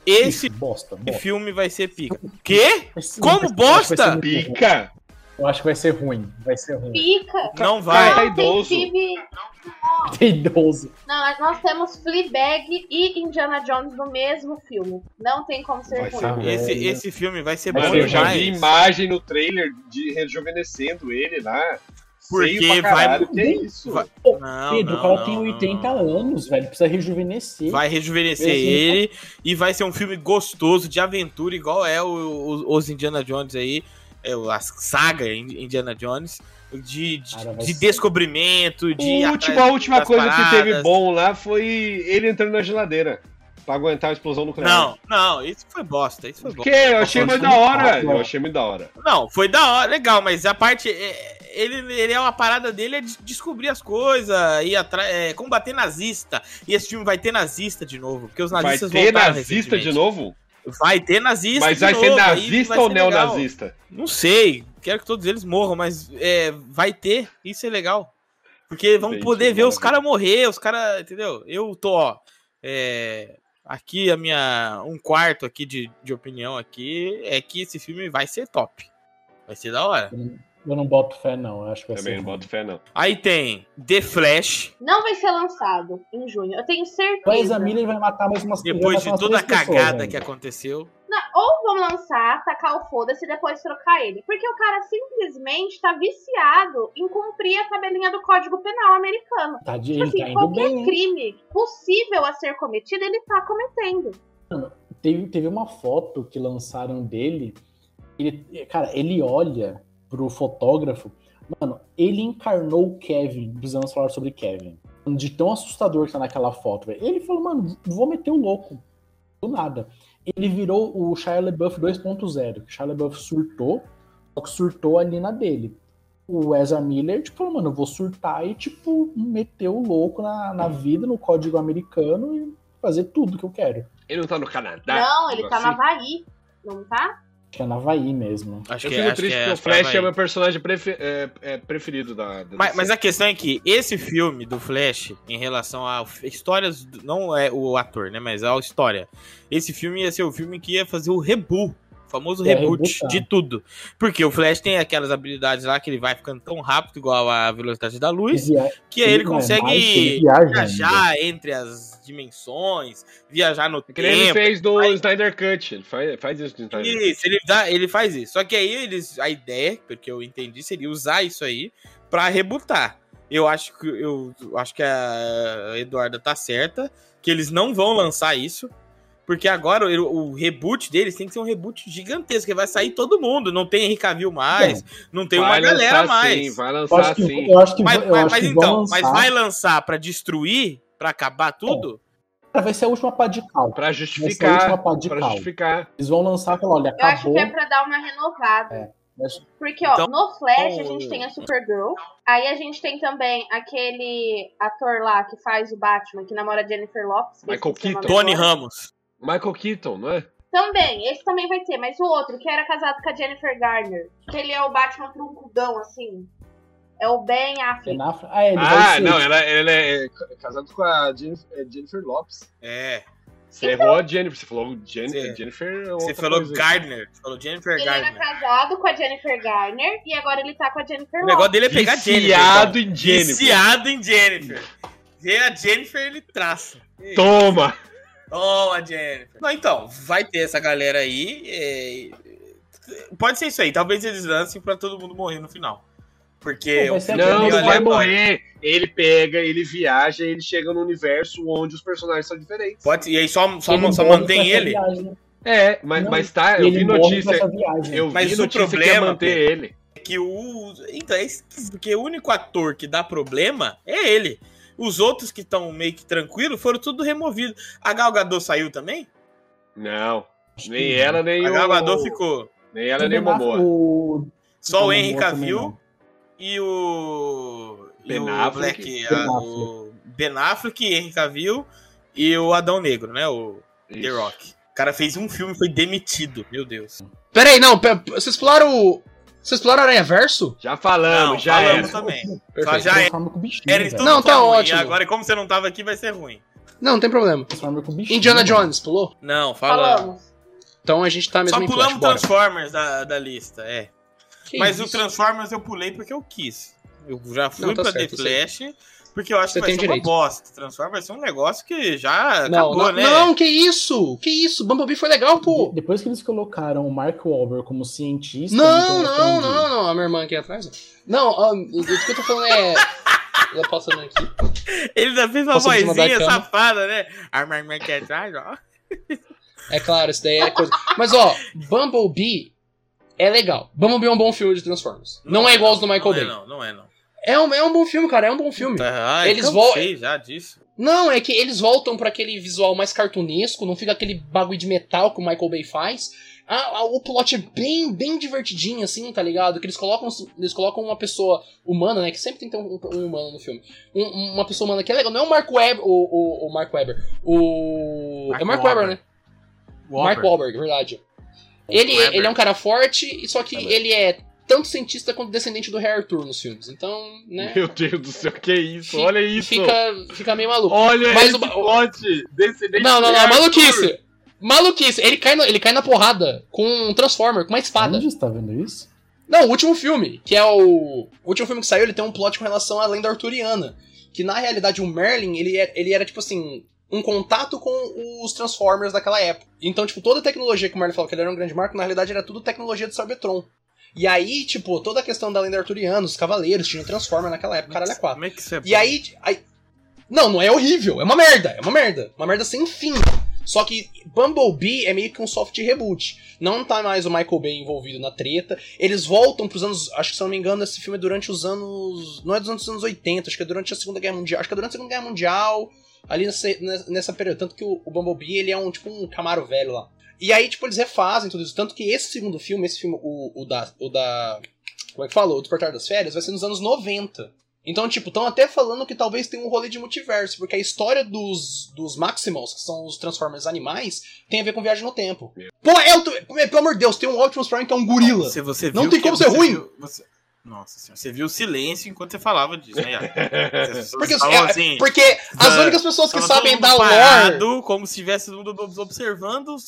Esse bosta, bosta. filme vai ser pica. Quê? Como bosta? Pica! Eu acho que vai ser ruim. Vai ser ruim. Pica. Não vai. tá Não, tem idoso. filme. Tem 12. Não, nós temos Fleabag e Indiana Jones no mesmo filme. Não tem como ser Vai ruim. ser. Esse, esse filme vai ser Vai bom Mano, eu já vi imagem no trailer de rejuvenescendo ele lá. Porque vai- Que é isso? vai- Não, Pedro, não, o cara não, tem não, 80 não. anos, velho. Precisa rejuvenescer. Vai rejuvenescer Esse- ele e vai ser um filme gostoso de aventura, igual é o, o- os Indiana Jones aí, a saga Indiana Jones, de, de, Cara, vai de descobrimento, de. O último, a última coisa que teve paradas. bom lá foi ele entrando na geladeira. Pra aguentar a explosão nuclear. Não, não, isso foi bosta, isso foi Porque bosta. eu achei muito da hora. Eu achei muito da hora. Não, foi da hora, legal, mas a parte. é, Ele, ele é uma parada dele é de descobrir as coisas, ir atrás, é, combater nazista. E esse filme vai ter nazista de novo, porque os Vai nazistas ter voltaram nazista de novo? Vai ter nazista Mas de vai ser novo, nazista vai ou ser legal. neonazista? Não sei, quero que todos eles morram, mas é, vai ter, isso é legal. Porque vão Entendi, poder ver os caras morrer, os caras, entendeu? Eu tô, ó, é, aqui a minha, um quarto aqui de, de opinião aqui é que esse filme vai ser top. Vai ser da hora. Eu não boto fé, não. Eu acho que vai Também ser não boto fé, não. Aí tem The Flash, Não vai ser lançado em junho. Eu tenho certeza. Ezra Miller vai matar mais umas depois de toda a pessoas cagada ainda. que aconteceu. Não, ou vão lançar, tacar o foda-se e depois trocar ele. Porque o cara simplesmente tá viciado em cumprir a tabelinha do Código Penal americano. Tá, de- Tipo assim, tá indo qualquer bem, hein? crime possível a ser cometido, ele tá cometendo. Teve, teve uma foto que lançaram dele. Ele, cara, ele olha pro fotógrafo. Mano, ele encarnou o Kevin. Precisamos falar sobre Kevin. De tão assustador que tá naquela foto, velho. Ele falou, mano, vou meter o louco. Do nada. Ele virou o Shia LaBeouf 2.0. O Shia LaBeouf surtou, só que surtou ali na dele. O Ezra Miller, tipo, falou, mano, eu vou surtar e, tipo, meter o louco na, na vida, no código americano e fazer tudo que eu quero. Ele não tá no Canadá? não, ele tá assim? Havaí. Não tá? Acho que é na Havaí mesmo. Acho Eu que, fico acho triste que é, porque o Flash é o meu personagem prefe- é- é preferido da, da Mas, mas a questão é que esse filme do Flash, em relação a histórias, não é o ator, né? Mas a história. Esse filme ia ser o filme que ia fazer o reboot. Famoso É, reboot rebootar. de tudo. Porque o Flash tem aquelas habilidades lá que ele vai ficando tão rápido, igual a velocidade da luz, Via- que aí ele é mais, ele consegue viaja viajar entre as dimensões, viajar no É que nem ele tempo. fez no vai- Snyder Cut. Ele faz, faz isso no Snyder Cut. Isso, ele, dá, ele faz isso. Só que aí eles. A ideia, porque eu entendi, seria usar isso aí pra rebutar. Eu acho que eu acho que a Eduarda tá certa, que eles não vão lançar isso. Porque agora o, o reboot deles tem que ser um reboot gigantesco, que vai sair todo mundo. Não tem Henry Cavill mais, não tem uma Vai galera lançar mais. sim, vai lançar acho que, sim. eu acho que, Mas, eu mas- acho mas que vão então, lançar. mas vai lançar pra destruir, pra acabar tudo? Cara, vai ser a última pá de cal. Pra Vai justificar. de Pra cal. justificar. Eles vão lançar e falar, olha, Eu acho acabou. que é pra dar uma renovada. É, mas- Porque, ó, Então- no Flash a então- gente tem a Supergirl. Aí a gente tem também aquele ator lá que faz o Batman, que namora a Jennifer Lopes. Michael Keaton. Tony. Ramos. Michael Keaton, não é? Também, esse também vai ter, mas o outro, que era casado com a Jennifer Garner. Que ele é o Batman truncudão, assim. É o Ben Affleck. Ben Affleck- Ah, ele Ah, não, ela, ela é casado com a Jennifer, é Jennifer Lopes. É. Você errou a Jennifer, você falou Jen, Jennifer. é Você falou coisa. Gardner. Você falou Jennifer Ele era Gardner. casado com a Jennifer Garner e agora ele tá com a Jennifer O negócio Lopes. dele é pegar Jennifer. Viciado então. em Jennifer. Viciado em Jennifer. Vê a Jennifer, ele traça. Toma! Toma, Jennifer. Não, então, vai ter essa galera aí. é, Pode ser isso aí. Talvez eles lancem pra todo mundo morrer no final. Porque Pô, vai o a é Não, não vai morrer. Ele pega, ele viaja, ele chega no universo onde os personagens são diferentes. Pode, e aí só, só, Ele só mantém ele. viagem. É, mas, Não, mas tá, eu vi notícia. Eu Mas vi o notícia que ia problema, manter ele. Que o. Então, é esquisito, porque o único ator que dá problema é ele. Os outros que estão meio que tranquilos foram tudo removidos. A Gal Gadot saiu também? Não. Nem ela, nem A o. Gal Gadot ficou. Nem ela, nem o Momoa. o- Só o Momoa Henry Cavill e o. e Ben o Affleck. Black. Ben a- o Ben Affleck, Henry Cavill e o Adão Negro, né? O The. Rock. O cara fez um filme e foi demitido. Meu Deus. Pera aí, não, vocês exploraram o. Vocês exploraram o Aranha Verso? Já falamos, Não, já falamos é. também. Perfeito. Já é. O bichinho, Era então Não, tá ruim. ótimo. Agora, como você não tava aqui, vai ser ruim. Não, não tem problema. O bichinho. Indiana velho. Jones, pulou? Não, falamos. Falamos. Então a gente tá mesmo Só em pulamos flash, bora. Transformers da, da lista, é. Que Mas o isso? Transformers eu pulei porque eu quis. Eu já fui Não, tá pra certo, The. Flash, porque eu acho Você que vai tem ser uma direito. bosta. Transformers vai ser um negócio que já Não, acabou, não, né? não, que isso? Que isso? Bumblebee foi legal, pô. De- Depois que eles colocaram o Mark Wahlberg como cientista. Não, então não, não, não. A minha irmã aqui atrás. Não, ó, o que eu tô falando é. Ela passando aqui. Ele ainda fez uma Passou vozinha safada, né? A minha aqui atrás, ó. É claro, isso daí é coisa. Mas ó, Bumblebee é legal. Bumblebee é um bom filme de Transformers. Não, é igual aos do Michael não Bay. É, não, não é, não. É um, é um bom filme, cara. É um bom filme. Tá, ah, Eles cansei já disso. Não, é que eles voltam pra aquele visual mais cartunesco, não fica aquele bagulho de metal que o Michael Bay faz. Ah, ah, o plot é bem, bem divertidinho, assim, tá ligado? Que eles colocam, eles colocam uma pessoa humana, né? Que sempre tem que ter um, um humano no filme. Um- uma pessoa humana que é legal. Não é o Mark Webber, o, o, o Mark Webber. O. Mark é o Mark. Webber, né? Mark Wahlberg, verdade. Ele, ele é um cara forte, só que ele é tanto cientista quanto descendente do Rei Arthur nos filmes. Então, né? Meu Deus do céu, que isso? fi- Olha isso. Fica, fica meio maluco. Olha Mas esse o plot. Descendente Não, não, não, Arthur. maluquice. Maluquice. Ele cai, no- ele cai na porrada com um Transformer, com uma espada. Onde você tá vendo isso? Não, o último filme, que é o. O último filme que saiu, ele tem um plot com relação à lenda arturiana. Que na realidade o Merlin, ele, é, ele era tipo assim. Um contato com os Transformers daquela época. Então, tipo, toda a tecnologia que o Merlin falou que ele era um grande marco, na realidade era tudo tecnologia do Cybertron. E aí, tipo, toda a questão da lenda arturiana, os cavaleiros tinham Transformer naquela época, caralho, é quatro. Como é que isso é E aí, aí. Não, não é horrível, é uma merda, é uma merda. Uma merda sem fim. Só que Bumblebee é meio que um soft reboot. Não tá mais o Michael Bay envolvido na treta. Eles voltam pros anos. Acho que se eu não me engano, esse filme é durante os anos. Não é dos anos 80, acho que é durante a Segunda Guerra Mundial. Acho que é durante a Segunda Guerra Mundial. Ali nessa, nessa, nessa período. Tanto que o, o Bumblebee ele é um tipo um Camaro velho lá. E aí, tipo, eles refazem tudo isso. Tanto que esse segundo filme, esse filme, o, o da. O da. Como é que falou? O Despertar das Férias, vai ser nos anos 90. Então, tipo, estão até falando que talvez tenha um rolê de multiverso, porque a história dos, dos Maximals, que são os Transformers animais, tem a ver com viagem no tempo. Pô, é, o- pelo amor de Deus, tem um Optimus Prime que é um gorila. Se você Não tem que- como ser você ruim. viu- você- Nossa senhora, você viu o silêncio enquanto você falava disso, né? Porque, é- assim, porque as únicas pessoas que sabem da lore. como se estivesse todo mundo observando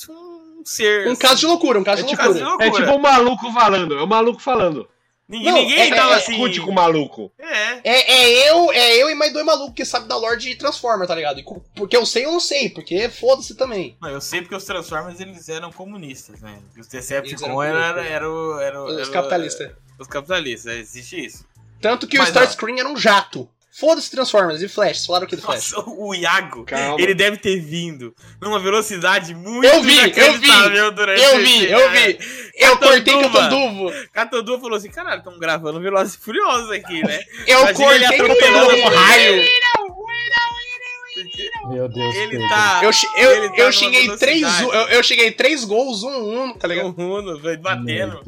ser. Um caso de loucura, um caso É de tipo loucura. caso de loucura. É tipo um maluco falando, é um maluco falando. Ninguém, Não, ninguém é- tava é- assim. Discute com o maluco. É. É, é eu, é eu e mais dois malucos que sabem da lore de Transformer, tá ligado? E porque eu sei, eu não sei, porque foda-se também. Não, eu sei porque os Transformers eles eram comunistas, né? E os Decepticons eram eram, comunistas. era, o- era, o- Os era capitalistas. Os capitalistas, é, existe isso. Tanto que Mas o. Starscream era um jato. Foda-se Transformers e Flash, falaram o que do Flash? Nossa, o Iago, Calma. ele deve ter vindo numa velocidade muito Eu vi, eu vi. Eu vi, esse- eu vi. Eu cortei Catanduva. Catanduvo. Catanduva falou assim, caralho, estamos gravando Velozes e Furiosos aqui, né? Eu Imagina ele cortei atropelando Catanduvo. um raio. Meu Deus. Ele Pedro. tá... Eu, eu, Ele tá eu cheguei três, eu, eu cheguei três gols, um, um, tá ligado? um Uno, foi batendo.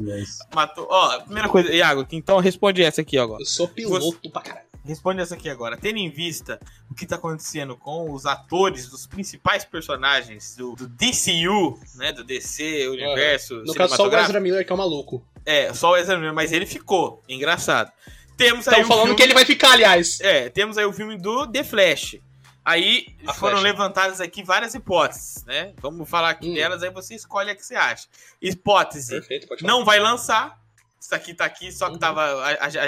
Matou. Ó, primeira coisa, Iago, então responde essa aqui agora. Eu sou piloto pra caralho. Responde essa aqui agora. Tendo em vista o que tá acontecendo com os atores dos principais personagens do, do DCU, né? Do DC, Universo. No caso, só o. Ezra Miller que é um maluco. É, só o Ezra Miller, mas ele ficou. Engraçado. Temos aí Estão o falando filme... que ele vai ficar, aliás. É, temos aí o filme do The Flash. Aí A foram Flash. levantadas aqui várias hipóteses, né? Vamos falar aqui Hum. delas, aí você escolhe a que você acha. Hipótese: Perfeito, pode falar. não vai lançar. Isso aqui tá aqui, só que Uhum. tava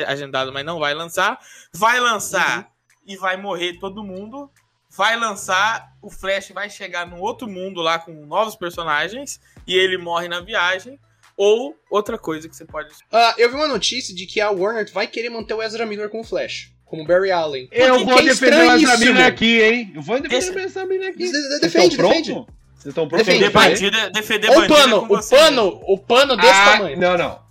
agendado, mas não vai lançar. Vai lançar Uhum. e vai morrer todo mundo. Vai lançar, o Flash vai chegar num outro mundo lá com novos personagens e ele morre na viagem. Ou outra coisa que você pode. Ah, eu vi uma notícia de que a Warner vai querer manter o Ezra Miller como Flash. Como Barry Allen. Eu vou é defender essa estranhíssimo. mina aqui, hein? Eu vou defender essa mina aqui. Defende, estão defende. prontos? Vocês estão prontos Defende, Defender pra vai. defender? o bandida pano, com o você. pano, o pano desse Ah, tamanho. Não, não.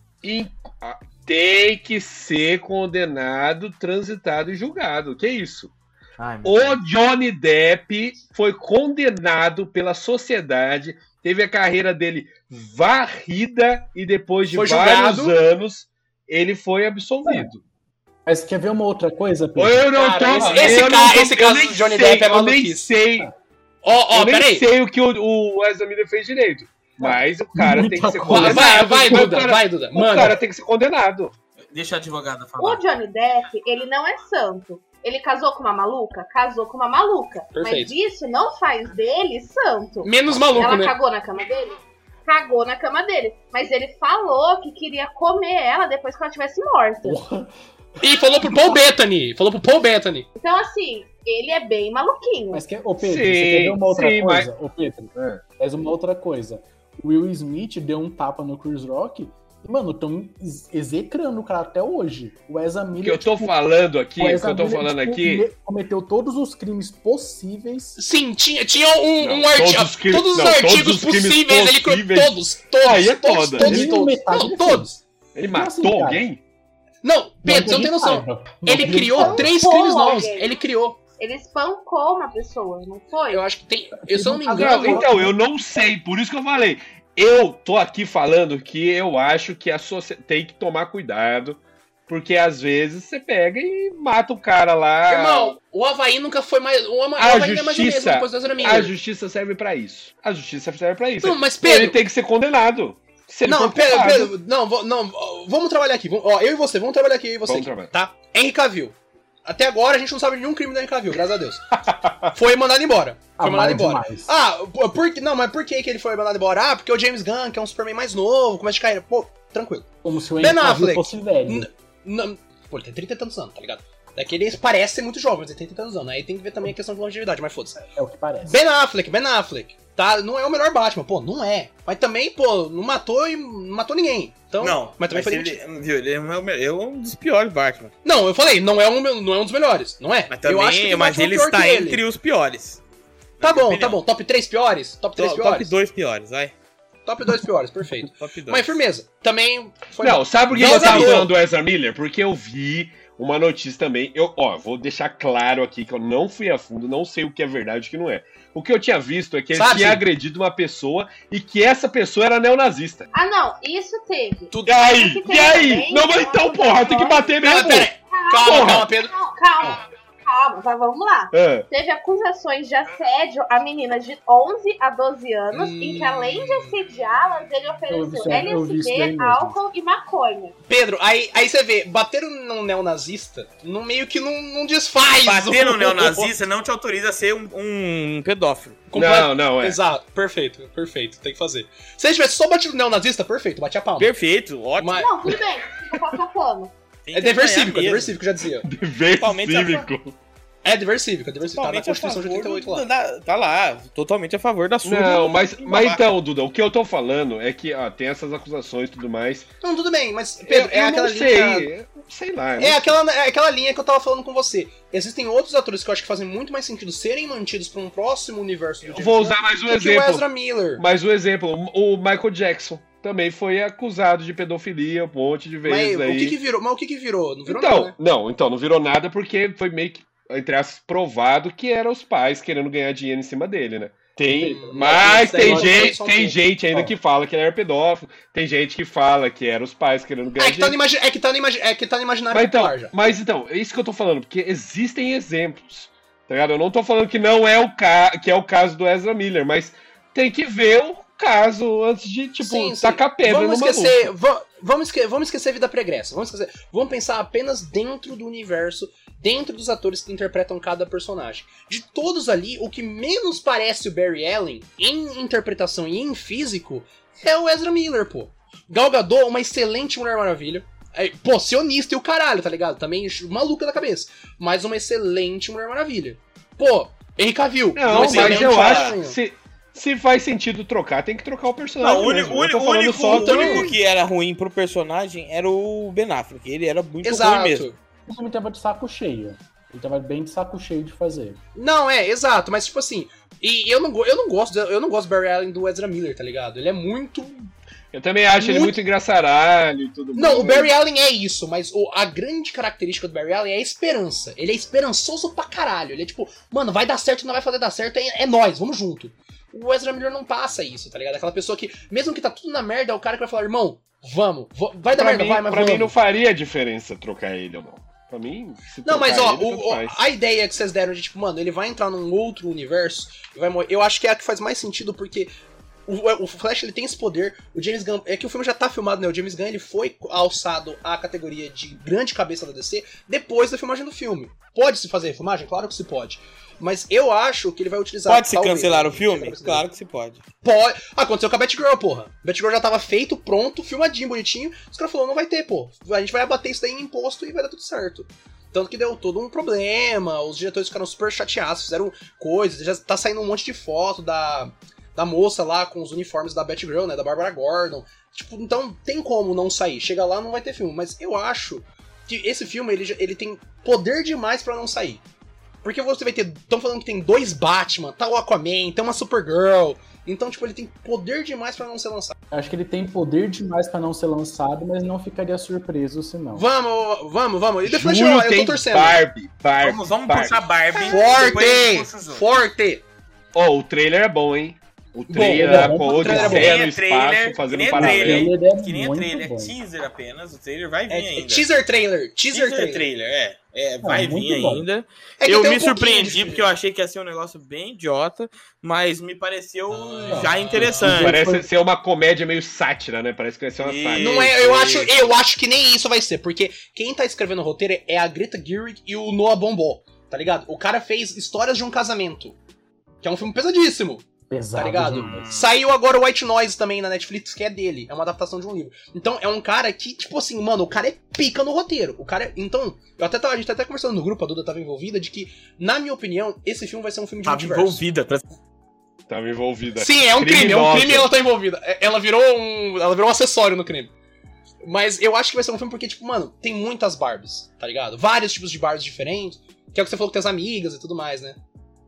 Tem que ser condenado, transitado e julgado. Que isso? Ai, O. Johnny Depp foi condenado pela sociedade, teve a carreira dele varrida e depois de Foi vários julgado. anos ele foi absolvido. Mas quer ver uma outra coisa, Pedro? Eu não Cara, tô, esse- eu esse tô- esse eu caso do Johnny sei, Depp é Eu nem maluquice. sei, Ó, ó, eu nem peraí. sei o que o, o Wesley Miller fez direito. Mas o cara tem que Muita ser coisa. Condenado. vai, vai, O Duda, cara- vai, Duda. O Mano, cara tem que ser condenado. Deixa a advogada O falar. Johnny Depp, ele não é santo. Ele casou com uma maluca? Casou com uma maluca. Perfeito. Mas isso não faz dele santo. menos maluco, ela né? cagou na cama dele? Cagou na cama dele. Mas ele falou que queria comer ela depois que ela tivesse morta. Porra. E falou pro Paul Bettany. Falou pro Paul Bettany. Então, assim, ele é bem maluquinho. Mas quer, ô Pedro, Sim, você quer ver uma outra sim, coisa? Ô Pedro, É. faz uma outra coisa. Will Smith deu um tapa no Chris Rock e, mano, estão execrando o cara até hoje. O Ezra O que Miller. eu tô tipo, falando aqui, o o que eu tô Miller, falando tipo, aqui. ele cometeu todos os crimes possíveis. Sim, tinha, tinha um, Não, um artigo. todos Todos, os crimes- os não, todos artigos os crimes possíveis, ele criou todos, todos, Aí é todos, foda. todos, Nem todos. Não, ele todos. Ele Como matou assim, alguém? Não, Pedro, você não tem noção. Ele criou três crimes novos. Ele criou. Ele espancou uma pessoa, não foi? Eu acho que tem. Eu, eu não me Não, engano. então, eu não sei, por isso que eu falei. Eu tô aqui falando que eu acho que a sociedade tem que tomar cuidado, porque às vezes você pega e mata o cara lá. Irmão, o Havaí nunca foi mais. O Havaí A Havaí não é mais o mesmo justiça- depois do Ezra a justiça serve pra isso. A justiça serve pra isso. Não, mas Ele Pedro. tem que ser condenado. Se ele Não, Pedro. Pedro, não, não, vamos trabalhar aqui. Ó, eu e você, vamos trabalhar aqui, eu e você. Vamos aqui, trabalhar. Tá? Henry Cavill. Até agora a gente não sabe nenhum crime do Henry graças a Deus. Foi mandado embora. Foi Ah, mandado embora. demais. Ah, por, não, mas por que, que ele foi mandado embora? Ah, porque o James Gunn, que é um Superman mais novo, começa de carreira. Pô, tranquilo. Como se o Henry Affleck. fosse velho. Pô, ele tem 30 e tantos anos, tá ligado? Daqui ele parece ser muito jovem, mas ele tem 30 e tantos anos. Aí tem que ver também a questão de longevidade, mas foda-se. É o que parece. Ben Affleck, Ben Affleck. Tá, não é o melhor Batman, pô, não é. Mas também, pô, não matou e não matou ninguém. Então, Não, mas também foi ele, viu, ele é o meu- é um dos piores Batman. Não, eu falei, não é um, não é um dos melhores, não é? Mas também, eu acho que mas ele está que ele. entre os piores. Tá bom, tá opinião. bom. Top 3 piores? Top 3 Top, piores? top 2 piores, vai. Top 2 piores, perfeito. Top 2. Mas firmeza. Também foi. Não, sabe por que eu tava falando do Ezra Miller? Porque eu vi uma notícia também. Eu, ó, vou deixar claro aqui que eu não fui a fundo, não sei o que é verdade e o que não é. O que eu tinha visto é que ele Sabe, tinha agredido uma pessoa e que essa pessoa era neonazista. Ah, não, isso teve. E aí? E aí? também, Não, mas então, porra, tem que bater mesmo. Calma, Porra. calma, Pedro. Não, calma, calma, vai, vamos lá. Ah, Teve acusações de assédio a meninas de 11 a 12 anos, Hum. em que além de assediá-las, ele Eu ofereceu eu LSD, álcool e maconha. Pedro, aí, aí você vê, bater num neonazista, no meio que não, não desfaz. Bater no o- neonazista não te autoriza a ser um, um pedófilo. Completo- Não, não, é. Exato, perfeito, perfeito, tem que fazer. Se ele tivesse só batido no neonazista, perfeito, bate a palma. Perfeito, ótimo. Mas- Não, tudo bem, fica passar pano. É dever cívico, é dever cívico, já dizia. Dever cívico. É dever cívico, é dever cívico. Tá na Totalmente a Constituição de favor 88 lá. da- Tá lá, totalmente a favor da sua. Não, mas, mas então, Duda, o que eu tô falando é que ó, tem essas acusações e tudo mais. Não, tudo bem, mas, Pedro, eu, é eu aquela não linha. sei, sei lá. É não aquela, é aquela linha que eu tava falando com você. Existem outros atores que eu acho que fazem muito mais sentido serem mantidos pra um próximo universo do Eu James vou usar mais um do que o exemplo. Ezra Miller. Mais um exemplo, o Michael Jackson também foi acusado de pedofilia um monte de Mas vezes o aí. que que virou? Mas o que que virou? Não virou então, nada, né? não, então não virou nada porque foi meio que entre aspas provado que eram os pais querendo ganhar dinheiro em cima dele, né? Tem, Mas mas tem que gente, tem gente ainda que fala que ele era pedófilo, tem gente que fala que eram os pais querendo ganhar É que, tá no dinheiro. imagi- é, que tá no imagi- é que tá no imaginário Mas então, já. mas então, é isso que eu tô falando, porque existem exemplos, tá ligado? Eu não tô falando que não é o ca... que é o caso do Ezra Miller, mas tem que ver o caso antes de, tipo, Sim, sim. tacar pedra vamos no esquecer, va- vamos, esque- vamos esquecer vida pregressa. Vamos esquecer. Vamos pensar apenas dentro do universo, dentro dos atores que interpretam cada personagem. De todos ali, o que menos parece o Barry Allen em interpretação e em físico é o Ezra Miller, pô. Gal Gadot, uma excelente Mulher Maravilha. É, pô, sionista e o caralho, tá ligado? Também maluca da cabeça. Mas uma excelente Mulher Maravilha. Pô, Henry Cavill. Não, mas eu acho se, se faz sentido trocar, tem que trocar o personagem. Não, o único, mesmo. o único, o só o que era ruim pro personagem era o Ben Affleck. Ele era muito ruim Exato. mesmo. Ele também tava de saco cheio. Ele tava bem de saco cheio de fazer. Não, é, exato, mas tipo assim, e eu não, eu não gosto, eu não gosto do Barry Allen do Ezra Miller, tá ligado? Ele é muito Eu também acho ele Muito- muito engraçaralho e tudo Não, mais. o Barry Allen é isso, mas o- a grande característica do Barry Allen é a esperança. Ele é esperançoso pra caralho. Ele é tipo, mano, vai dar certo, não vai fazer dar certo, é, é nós, vamos junto. O Ezra Miller não passa isso, tá ligado? Aquela pessoa que, mesmo que tá tudo na merda, é o cara que vai falar, irmão, vamos, vai dar Pra, merda, mim, vai, mas pra vamos. mim não faria diferença trocar ele ou não. Pra mim, se Não, mas ó, ele, o- a ideia que vocês deram de tipo, mano, ele vai entrar num outro universo e vai morrer. Eu acho que é a que faz mais sentido porque o, o Flash ele tem esse poder. O James Gunn, é que o filme já tá filmado, né? O James Gunn ele foi alçado à categoria de grande cabeça da DC depois da filmagem do filme. Pode se fazer filmagem? Claro que se pode. Mas eu acho que ele vai utilizar. Pode se talvez, cancelar o filme? Claro que se pode. Pode. Aconteceu com a Batgirl, porra. Batgirl já tava feito, pronto, filmadinho, bonitinho. Os caras falaram, não vai ter, pô. A gente vai abater isso daí em imposto e vai dar tudo certo. Tanto que deu todo um problema, os diretores ficaram super chateados, fizeram coisas, já tá saindo um monte de foto da, da moça lá com os uniformes da Batgirl, né, da Barbara Gordon. Tipo, então tem como não sair. Chega lá, não vai ter filme. Mas eu acho que esse filme, ele, ele tem poder demais pra não sair. Porque você vai ter. Estão falando que tem dois Batman, tá o Aquaman, tem uma Supergirl. Então, tipo, ele tem poder demais pra não ser lançado. Acho que ele tem poder demais pra não ser lançado, mas não ficaria surpreso se não. Vamos, vamos, vamos. E depois Julho eu, eu tô torcendo. Barbie, Barbie, Vamos, vamos Barbie. puxar Barbie. Forte! Forte! Ó, o trailer é bom, hein? O trailer é bom com o trailer é. Odisseia Que no nem trailer, espaço, que fazendo um paralelo. trailer. Ele é Que nem é trailer, é bom. teaser apenas. O trailer vai vir É, é ainda. teaser trailer, teaser, Teaser trailer. trailer, é. É, vai muito vir bom. ainda. É que eu um me pouquinho surpreendi porque eu achei que ia ser um negócio bem idiota, mas me pareceu Ah. já interessante. Parece Foi- ser uma comédia meio sátira, né? Parece que vai ser uma sátira. Não é, eu acho, eu acho que nem isso vai ser, porque quem tá escrevendo o roteiro é a Greta Gerwig e o Noah Bombó, tá ligado? O cara fez Histórias de um Casamento, que é um filme pesadíssimo. Pesado Tá ligado? demais. Saiu agora o White Noise também na Netflix, que é dele. É uma adaptação de um livro. Então é um cara que, tipo assim, mano, o cara é pica no roteiro. O cara é... Então, eu até tava, a gente tá até conversando no grupo, a Duda tava envolvida, de que, na minha opinião, esse filme vai ser um filme de Tava multiverso. envolvida. Pra... Tava envolvida. Sim, é um crime, é um crime e ela tá envolvida. É- Ela virou um. Ela virou um acessório no crime. Mas eu acho que vai ser um filme porque, tipo, mano, tem muitas Barbies, tá ligado? Vários tipos de Barbies diferentes. Que é o que você falou que tem as amigas e tudo mais, né?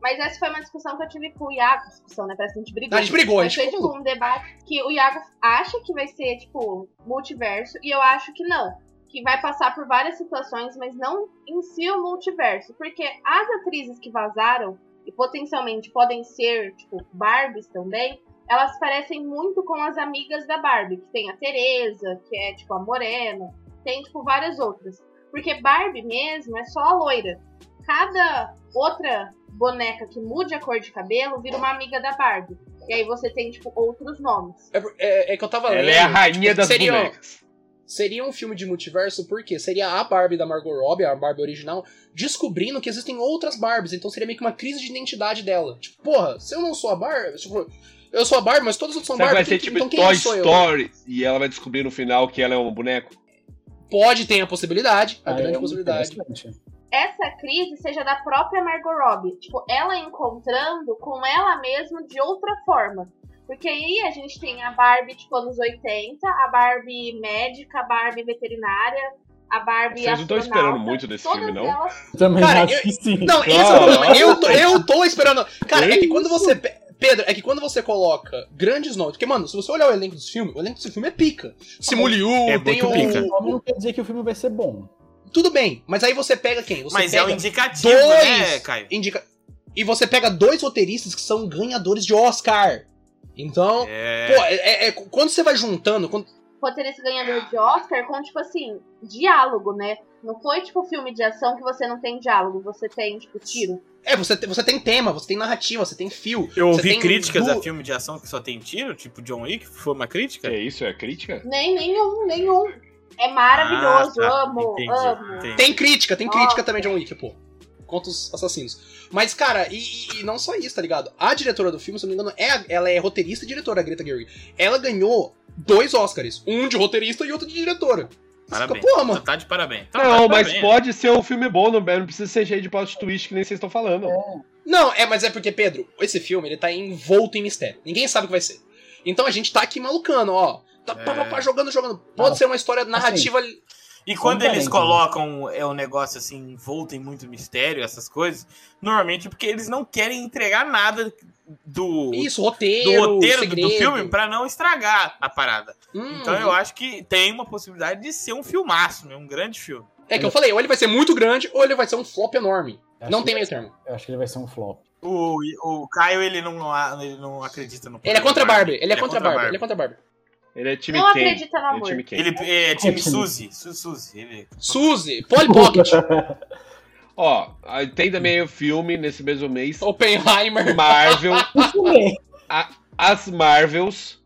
Mas essa foi uma discussão que eu tive com o Iago. Discussão, né? Parece que a gente brigou. A gente brigou, a gente tipo, um debate que o Iago acha que vai ser, tipo, multiverso. E eu acho que não. Que vai passar por várias situações, mas não em si o multiverso. Porque as atrizes que vazaram, e potencialmente podem ser, tipo, Barbies também, elas parecem muito com as amigas da Barbie. Que tem a Teresa, que é, tipo, a Morena. Tem, tipo, várias outras. Porque Barbie mesmo é só a loira. Cada outra boneca que mude a cor de cabelo vira uma amiga da Barbie. E aí você tem, tipo, outros nomes. É, por- é- é que eu tava Ela lendo. é a rainha tipo, das seria, bonecas. Seria um filme de multiverso, porque seria a Barbie da Margot Robbie, a Barbie original, descobrindo que existem outras Barbies. Então seria meio que uma crise de identidade dela. Tipo, porra, se eu não sou a Barbie. Tipo, eu sou a Barbie, mas todos os outros são que vai Barbie. ser quem- tipo então quem Toy sou eu? Story e ela vai descobrir no final que ela é um boneco? Pode ter a possibilidade, a Ah, grande é possibilidade. Essa crise seja da própria Margot Robbie. Tipo, ela encontrando com ela mesma de outra forma. Porque aí a gente tem a Barbie, tipo, anos 80, a Barbie médica, a Barbie veterinária, a Barbie Vocês não estão esperando muito desse filme, não? elas- Também Cara, acho eu- que sim. Não, esse é o problema. Eu tô, eu tô esperando. Cara, é que Que quando isso? você. pe- Pedro, é que quando você coloca grandes nomes. Porque, mano, se você olhar o elenco desse filme, o elenco desse filme é pica. Simuliu, É tem o. pica. Não quer dizer que o filme vai ser bom. Tudo bem, mas aí você pega quem? Você Mas é pega um indicativo, dois né, Caio? indica... E você pega dois roteiristas que são ganhadores de Oscar. Então, É. pô, é, é- é- quando você vai juntando. quando- roteirista ganhador de Oscar com, tipo assim, diálogo, né? Não foi, tipo, filme de ação que você não tem diálogo, você tem, tipo, tiro. É, você, te- você tem tema, você tem narrativa, você tem fio. Eu ouvi tem críticas du- a filme de ação que só tem tiro, tipo John Wick, foi uma crítica? É isso? É crítica? Nem, nenhum, nenhum. É maravilhoso, Ah, tá. amo, Entendi, amo. entendi. Tem crítica, tem Nossa. crítica também de John Wick, pô. Contra os assassinos. Mas, cara, e, e- não só isso, tá ligado? A diretora do filme, se eu não me engano, é, a- ela é roteirista e diretora, a Greta Gerwig. Ela ganhou dois Oscars. Um de roteirista e outro de diretora. Fica, Parabéns. Porra, mano. Tá de parabéns. Tá, tá Não, de mas parabéns. pode ser um filme bom, não, não precisa ser cheio de plot twist que nem vocês estão falando. Não, é, mas é porque, Pedro, esse filme, ele tá envolto em mistério. Ninguém sabe o que vai ser. Então a gente tá aqui malucando, ó. Tá pá, pá, pá, jogando, jogando. Pode Ah, ser uma história narrativa. E Só quando eles colocam é um negócio assim, envolto em muito mistério, essas coisas, normalmente é porque eles não querem entregar nada do, Isso, do roteiro, roteiro do- segredo. do filme pra não estragar a parada. Hum, Então eu acho que tem uma possibilidade de ser um filmaço, né? um grande filme. É que eu falei, ou ele vai ser muito grande, ou ele vai ser um flop enorme. Eu Não tem meio termo. Eu acho que ele vai ser um flop. O, o Caio, ele não, ele não acredita no Ele é contra a Barbie, ele é contra a Barbie, ele é contra a Barbie. Ele é time Não quem? acredita no Ele é amor. time quem? Ele é time É time. Suzy. Su- Suzy. Ele... Suzy, Polly Pocket, Ó, tem também o filme nesse mesmo mês. Oppenheimer. Marvel. As Marvels.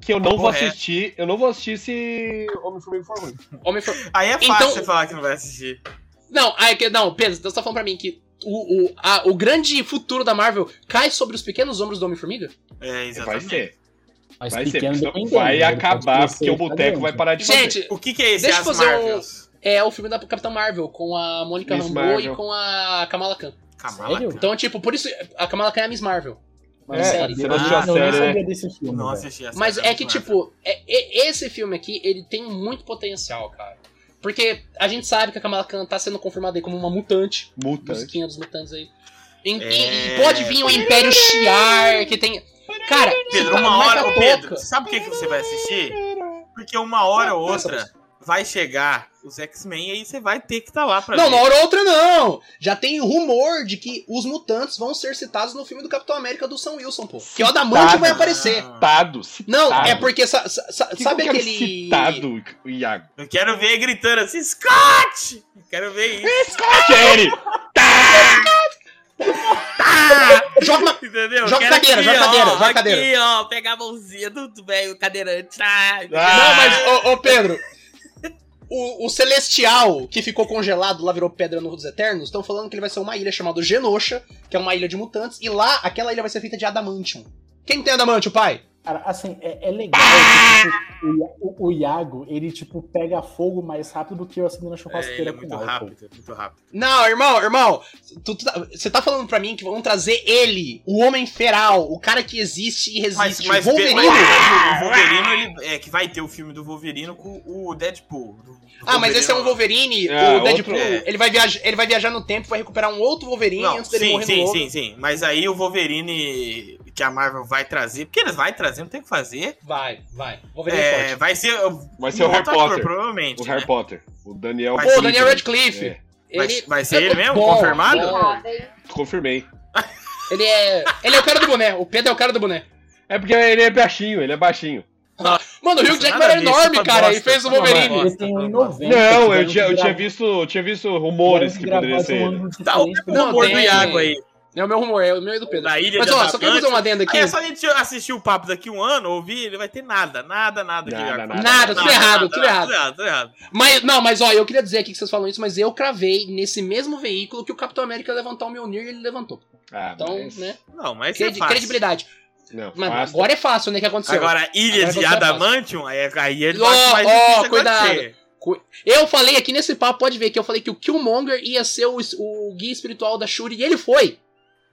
Que eu não vou Correto. assistir. Eu não vou assistir se Homem-Formiga for ruim. Homem for... Aí é fácil Então- você falar que não vai assistir. Não, aí que- não, Pedro, então você tá falando pra mim que o, o, a- o grande futuro da Marvel cai sobre os pequenos ombros do Homem-Formiga? É, Vai exatamente. ser. Mas Vai ser. pequeno senão dependendo, Vai pode acabar porque o boteco vai parar de fazer. Gente, O que, que é esse Deixa eu fazer um- é o filme da Capitã Marvel, com a Mônica Miss Rambeau Marvel. e com a Kamala Khan. Kamala Sério? Khan. Então, tipo, por isso, a Kamala Khan é a Miss Marvel. Mas É, sério, você não assistiu a eu nem série, né? sabia desse filme. Não assisti essa. Mas série, é que, não tipo, é- é- esse filme aqui, ele tem muito potencial, cara. Porque a gente sabe que a Kamala Khan tá sendo confirmada aí como uma mutante. Mutante. Musiquinha dos mutantes aí. E, e- É. e pode vir o Império Shiar, que tem... Cara, Pedro, tá uma hora, ô. Pedro, sabe por que, que você vai assistir? Porque uma hora ou outra vai chegar os X-Men e aí você vai ter que estar lá pra Não, ver. uma hora ou outra não. Já tem rumor de que os mutantes vão ser citados no filme do Capitão América do Sam Wilson, pô. Que o Adamante vai aparecer. Citado. Não, é porque sa- sa- Que sabe que aquele Citado, Iago. Eu quero ver ele gritando assim, Scott! Eu quero ver isso. Joga. Entendeu? Joga Quero cadeira, aqui, joga ó, cadeira, joga aqui, cadeira. ó, pegar a mãozinha do do velho cadeirante. Ah, Não, mas, ô, ô, Pedro, o, o Celestial, que ficou congelado lá, virou pedra nos Eternos, estão falando que ele vai ser uma ilha chamada Genosha, que é uma ilha de mutantes, e lá, aquela ilha vai ser feita de Adamantium. Quem tem Adamantium, pai? Cara, assim, é, é legal que tipo, o, o- o Iago, ele, tipo, pega fogo mais rápido do que eu acendendo a É, ele churrasqueira é com muito álcool. rápido, é muito rápido. Não, irmão, irmão, tá- você tá falando pra mim que vão trazer ele, o Homem Feral, o cara que existe e Mas, resiste, mas, Wolverine. mas o Wolverine, ele, é que vai ter o filme do Wolverine com o Deadpool. do- do Ah, mas esse é um Wolverine. É, o Deadpool, outro- é. ele, vai viajar, ele vai viajar no tempo, vai recuperar um outro Wolverine Não, antes dele sim, morrer sim, no novo. sim, sim. Mas aí o Wolverine que a Marvel vai trazer, porque eles vai trazer, não tem o que fazer. Vai, vai. É, É, vai ser. Vai ser o Harry ator, Potter. provavelmente. O né? Harry Potter. O Daniel. Pô, ser- Daniel Radcliffe. É, Vai, Ele, vai ser ele mesmo? Bom, confirmado? bom. Confirmei. ele é. Ele é o cara do boné. O Pedro é o cara do boné. É porque ele é baixinho, ele é baixinho. Mano, o Hugh Jackman era enorme, foi cara, e bosta, fez o Wolverine. bosta. Ele tem foi 1,90. Não, eu tinha, eu tinha visto, eu tinha visto rumores que poderia um ser. Tá o humor do Iago aí. É o meu rumor, é o meu e do Pedro. Da ilha Mas de ó, só quero fazer uma adenda aqui. Aí é só a gente assistir o papo daqui um ano, ouvir, ele vai ter nada, nada, nada. que Nada, vai nada, Nada, tudo errado, tudo errado. Tudo errado, tudo errado. Mas, não, mas ó, eu queria dizer aqui que vocês falam isso, mas eu cravei nesse mesmo veículo que o Capitão América ia levantar o Mjolnir e ele levantou. Ah, Então, mas- né? Não, mas Credi- é fácil. credibilidade. Não, Mas fácil. agora é fácil, né? que aconteceu? Agora, Ilha Agora de você é. Adamantium, aí, aí ele Ó, vai mais ó, difícil cuidado. acontecer. Eu falei aqui nesse papo, pode ver, que eu falei que o Killmonger ia ser o, o guia espiritual da Shuri, e ele foi.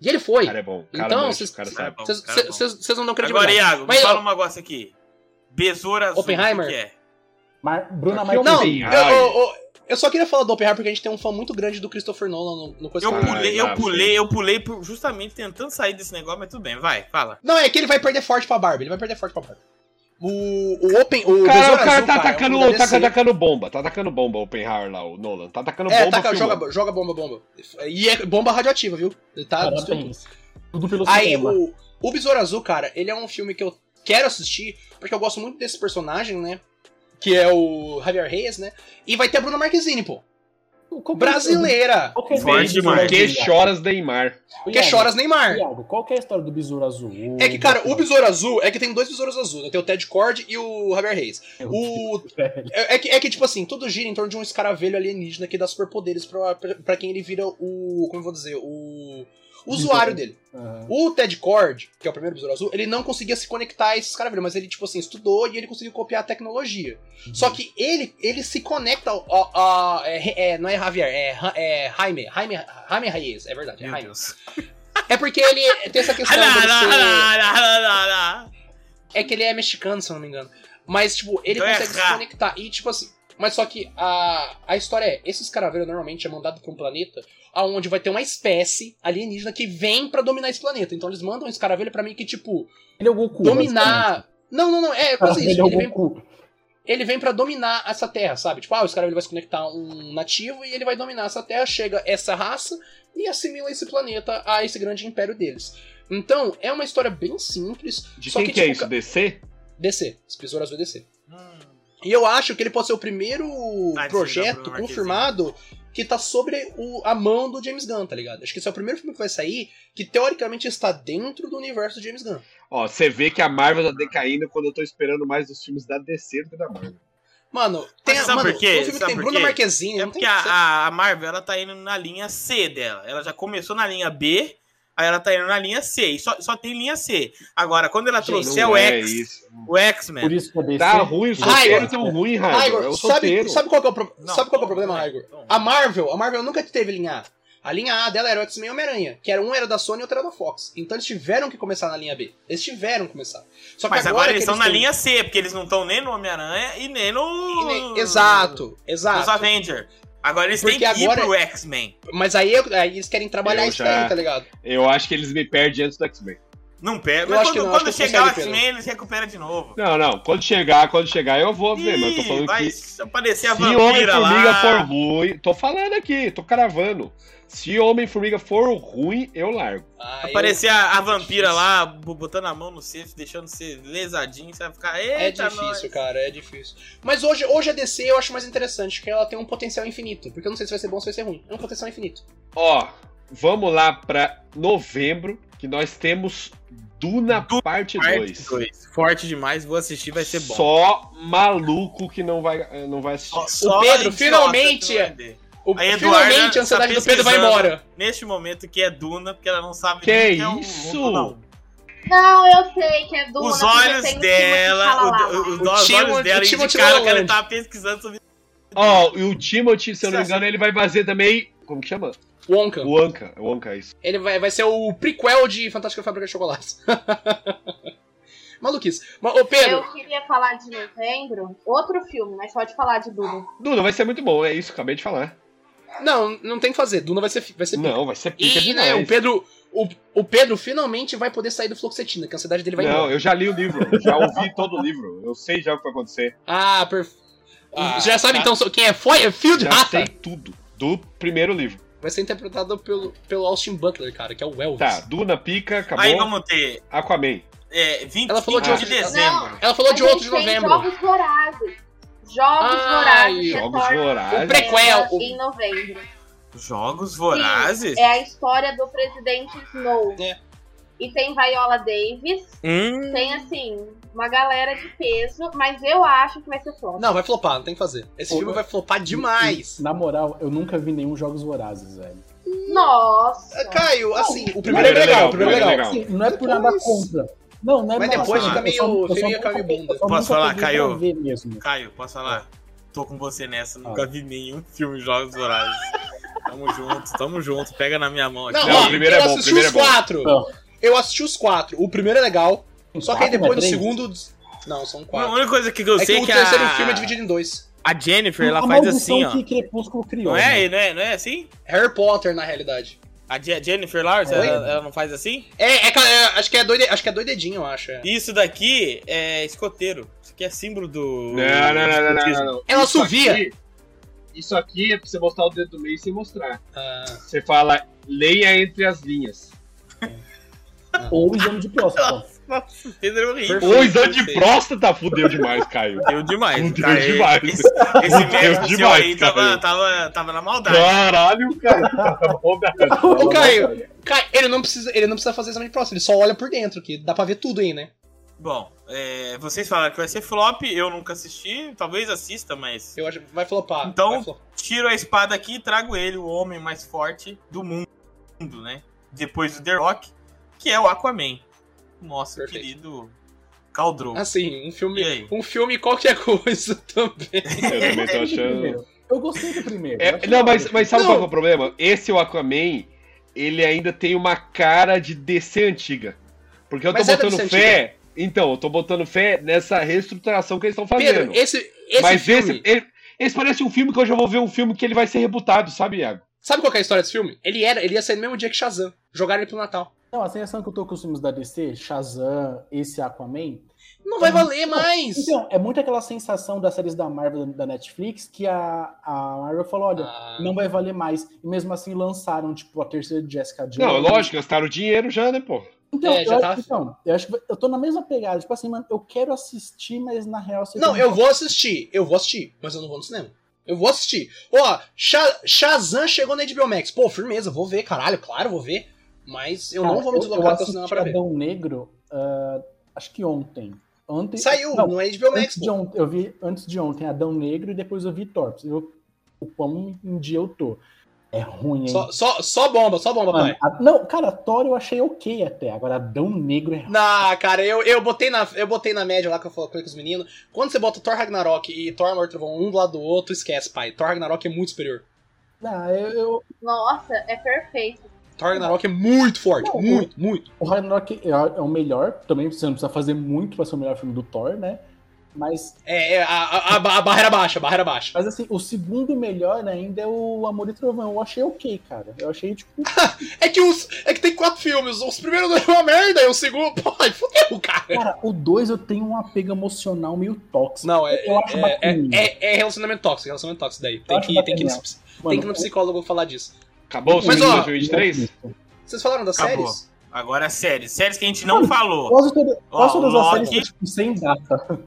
E ele foi. cara é bom. Cara Então, vocês- vocês- vocês não dão Agora, credibilidade. Iago, Mas, me fala um negócio aqui. Besouro Azul, Oppenheimer? que que é? Mar- Bruna eu Não, Marquezine. eu, eu- eu- só queria falar do Oppenheimer porque a gente tem um fã muito grande do Christopher Nolan no, no coisa Eu pulei, eu pulei, eu pulei justamente tentando sair desse negócio, mas tudo bem, vai, fala. Não, é que ele vai perder forte pra Barbie. Ele vai perder forte pra Barbie. O, o Open. O, O cara, o cara Azul, tá atacando, da tá atacando bomba, tá atacando bomba, o Oppenheimer lá, o Nolan. Tá atacando É, bomba. taca, joga, joga bomba, bomba. E é bomba radioativa, viu? Ele tá. Parabéns. Tudo pelo Aí, cinema. o, o Besouro Azul, cara, ele é um filme que eu quero assistir, porque eu gosto muito desse personagem, né? Que é o Javier Reyes, né? E vai ter a Bruna Marquezine, pô. Brasileira. Qual que é a Forte demais. Besouro Que choras Neymar. Porque choras Neymar. Iago, qual que é a história do Besouro Azul? É que, cara, o Besouro Azul é que tem dois Besouros Azul, né? Tem o Ted Cord e o Javier Reyes. O Velho. É, é que, é que, tipo assim, tudo gira em torno de um escaravelho alienígena que dá superpoderes pra, pra, pra quem ele vira o. Como eu vou dizer? O. o usuário dele. Aham. O Ted Cord, que é o primeiro besouro azul, ele não conseguia se conectar a esse escaravelho, mas ele, tipo assim, estudou e ele conseguiu copiar a tecnologia. Só que ele, ele se conecta ao. ao- ao- é, é, não é Javier, é, é Jaime. Jaime, Jaime Reyes, é verdade. É, Meu Jaime. Deus. é porque ele tem essa questão dele lá, ser-. É que ele é mexicano, se eu não me engano. Mas, tipo, ele Então é consegue se conectar. E, tipo assim, Mas só que a, a história é, esses caraveiros normalmente é mandado pra um planeta onde vai ter uma espécie alienígena que vem pra dominar esse planeta. Então eles mandam esse caravelho pra mim que, tipo, Ele é o Goku. dominar... Não, não, não, é quase Ele isso. é o Ele vem, ele vem para dominar essa terra, sabe? Tipo, ah, esse cara ele vai se conectar a um nativo e ele vai dominar essa terra, chega essa raça e assimila esse planeta a esse grande império deles. Então, é uma história bem simples. De só quem que, que, é tipo, isso? DC? DC. As pessoas vai DC. Hum, E eu acho que ele pode ser o primeiro Ah, projeto confirmado que tá sobre o- a mão do James Gunn, tá ligado? Acho que esse é o primeiro filme que vai sair que teoricamente está dentro do universo do James Gunn. Ó, você vê que a Marvel tá decaindo quando eu tô esperando mais dos filmes da DC do que da Marvel. Mano, tem Mas a, sabe mano, por quê? o filme Sabe tem? Marquezine, É não porque tem a, a- a Marvel ela tá indo na linha C dela. Ela já começou na linha B, aí ela tá indo na linha C. E só, só tem linha C. Agora, quando ela trouxer Não o é X, isso. o X-Men. Por isso que é DC. Tá ruim, os roteiros tão ruins, Raigor. É o sabe, sabe qual que é o, pro- Não, sabe qual que é o não, problema, não, Raigor? não. A Marvel, a Marvel nunca teve linha A. A linha A dela era o X-Men e Homem-Aranha, que era um era da Sony e outro era da Fox. Então eles tiveram que começar na linha B. Eles tiveram que começar. Só que Mas agora, que eles estão na têm- linha C, porque eles não estão nem no Homem-Aranha e nem no. E nem- Exato, Nos exato. Avengers. Agora eles Porque têm que agora- ir pro X-Men. Mas aí, aí eles querem trabalhar Eu isso já- tá ligado? Eu acho que eles me perdem antes do X-Men. Não pega. Eu Mas quando, não, acho quando chegar X-Men, eles recuperam de novo. Não, não. Quando chegar, quando chegar, eu vou ver, mas eu tô Ih, falando vai que. aparecer a Se vampira Homem-Formiga lá. for ruim. Tô falando aqui, tô cravando. Se Homem-Formiga for ruim, eu largo. Ah, eu- Aparecer a, a vampira lá, bo- botando a mão no cesto, deixando você lesadinho, você vai ficar. Eita, É difícil, nós. cara, é difícil. Mas hoje, hoje a DC eu acho mais interessante, que ela tem um potencial infinito. Porque eu não sei se vai ser bom ou se vai ser ruim. É um potencial infinito. Ó, vamos lá pra novembro, que nós temos Duna Duna parte Parte 2. dois. Forte demais, vou assistir, vai ser bom. Só maluco que não vai, não vai assistir. Só Pedro, idiota finalmente, ver. O, A Eduarda finalmente a ansiedade tá do Pedro vai embora. Neste momento que é Duna, porque ela não sabe Que é isso? um, não. Não, eu sei que é Duna. Os olhos o dela, o, o, os O olhos dela o indicaram que ele Chalamet. tava pesquisando sobre Ó, e o Timothy, se eu não me engano, ele vai fazer também. Como que chama? Wonka. O Anka. O Anka, isso. Ele vai, vai ser o prequel de Fantástica Fábrica de Chocolates. Maluquice. Mas, ô Pedro, Eu queria falar de novembro, outro filme, mas pode falar de Duna. Duna vai ser muito bom, é isso, acabei de falar. não, não tem que fazer. Duna vai ser, vai ser pica. Não, vai ser pica E, né, demais. o Pedro, o, o Pedro finalmente vai poder sair do Fluoxetina, que a ansiedade dele vai não, embora. eu já li o livro, já ouvi todo o livro. Eu sei já o que vai acontecer. Ah, perfeito. Ah, Já sabe tá. então quem é? Foi? É Field Já Rata. sei tudo do primeiro livro. Vai ser interpretado pelo, pelo Austin Butler, cara, que é o Elvis. Tá, Duna pica, acabou. Aí vamos ter Aquaman. é, 25 Ela falou de de outro- dezembro. Ela falou de outro de novembro. Jogos Vorazes. Jogos Ai, Vorazes. Jogos Vorazes. O prequel, o- Em novembro. Jogos Vorazes? É a história do presidente Snow. É. E tem Viola Davis. Hum, Tem, assim, uma galera de peso. Mas eu acho que vai ser flop. Não, vai flopar, não tem que fazer. Esse Ô, filme vai flopar demais. Na moral, eu nunca vi nenhum Jogos Vorazes, velho. Nossa. Ah, Caio, assim, o O primeiro é legal, o primeiro é legal. Assim, não é por nada contra. Não, não é Mas depois contra. fica meio- bunda. eu só Posso nunca falar, Caio? ver mesmo. Caio, posso falar? Tô com você nessa, nunca Ah. vi nenhum filme de Jogos Vorazes. Tamo junto, tamo junto. Pega na minha mão aqui. Não, Não, ó, o primeiro é bom, o primeiro os é bom. quatro. Não. Eu assisti os quatro. O primeiro é legal, só que aí depois é no três? segundo... Não, são A quatro. única coisa que eu É sei que é o que terceiro a... filme é dividido em dois. a Jennifer, ela A faz assim, ó. que Crepúsculo criou. Não né? é, não é, não é assim? Harry Potter, na realidade. A Je- Jennifer Lawrence, ela, ela não faz assim? É, é, é, acho, que é doide, acho que é doidedinho, eu acho. é. Isso daqui é escoteiro. Isso aqui é símbolo do. Não, não, não, não, não, não. Ela Isso assovia. aqui- Isso aqui é pra você mostrar o dedo do meio sem mostrar. Ah, Você fala, leia entre as linhas. Ou o exame de próstata. Nossa, é horrível. Perfeito, O exame de próstata fudeu demais, Caio. Deu demais. Fudeu cara. demais. Esse, esse Fudeu médico seu demais, aí tava, tava, tava na maldade. Caralho, cara. Tá cara. Ô, Caio, Caio, ele não, precisa, ele não precisa fazer exame de próstata, ele só olha por dentro, que dá pra ver tudo aí, né? Bom, é, vocês falaram que vai ser flop, eu nunca assisti, talvez assista, mas. Eu acho que vai flopar. Então- vai flopar. Tiro a espada aqui e trago ele, o homem mais forte do mundo, né? Depois do The Rock, que é o Aquaman. Nosso Perfeito. querido Caldro. Assim, um E filme, aí? um filme qualquer coisa também. Eu também tô achando. Primeiro. Eu gostei do primeiro. É, Eu não, mas, mas sabe Não. qual que é o problema? Esse o Aquaman, ele ainda tem uma cara de DC antiga. Porque eu tô Mas é da botando fé. Então, eu tô botando fé nessa reestruturação que eles estão fazendo. Pedro, esse, esse mas filme... esse. ele- esse parece um filme que eu já vou ver um filme que ele vai ser rebutado, sabe, Iago? Sabe qual que é a história desse filme? Ele era, ele ia sair no mesmo dia que Shazam. Jogaram ele pro Natal. Não, a sensação que eu tô com os filmes da DC, Shazam, esse Aquaman. Não vai valer mais! Então, é muito aquela sensação das séries da Marvel da Netflix que a, a Marvel falou: olha, Ah. não vai valer mais. E mesmo assim lançaram, tipo, a terceira de Jessica Jones. Não, lógico, gastaram dinheiro já, né, pô? Então, É, eu, já acho, tá- então, eu acho que eu tô na mesma pegada. Tipo assim, mano, eu quero assistir, mas na real... você Não, eu vou assistir. Eu vou assistir, mas eu não vou no cinema. Eu vou assistir. Ó, Sha- Shazam chegou na HBO Max. Pô, firmeza, vou ver, caralho, claro, vou ver. Mas eu Cara, não vou me deslocar até o assisti cinema pra ver. Adão Negro, ah, acho que ontem. Ontem. Saiu Não, no HBO Max, antes de pô. ontem, eu vi antes de ontem Adão Negro e depois eu vi Thor. Eu, o quão em dia eu tô. É ruim, hein? Só, só, só bomba, só bomba, Mano, pai. a- não, cara, Thor eu achei ok até. Agora Adão Negro é ruim. Nah, cara, eu, eu, botei na, eu botei na média lá que eu falei com os meninos. Quando você bota Thor Ragnarok e Thor Amor Trovão um do lado do outro, esquece, pai. Thor Ragnarok é muito superior. Ah, eu, eu- Nossa, é perfeito. Thor Ragnarok é muito forte, Não, muito, muito. o Ragnarok é, é o melhor. Também você não precisa fazer muito pra ser o melhor filme do Thor, né? Mas, É, é, a, a, a barreira baixa, a barreira baixa. mas assim, o segundo melhor ainda é o Amor e Trovão. Eu achei ok, cara. Eu achei, tipo. É que os. É que tem quatro filmes. Os primeiros dois é uma merda, e o segundo. Pô, fudeu, cara. Cara, o 2 eu tenho um apego emocional meio tóxico. Não, é, Eu acho é, é, é, é relacionamento tóxico, relacionamento tóxico daí. Tem que, tem, que ir no, bacaninha. tem Mano, que ir no psicólogo falar disso. Acabou o Mas, ó, 2023? Vocês falaram das Acabou. séries? Agora séries. Séries que a gente não Mano, falou. Quase, toda, quase Ó, todas as Loki. séries tipo, sem data.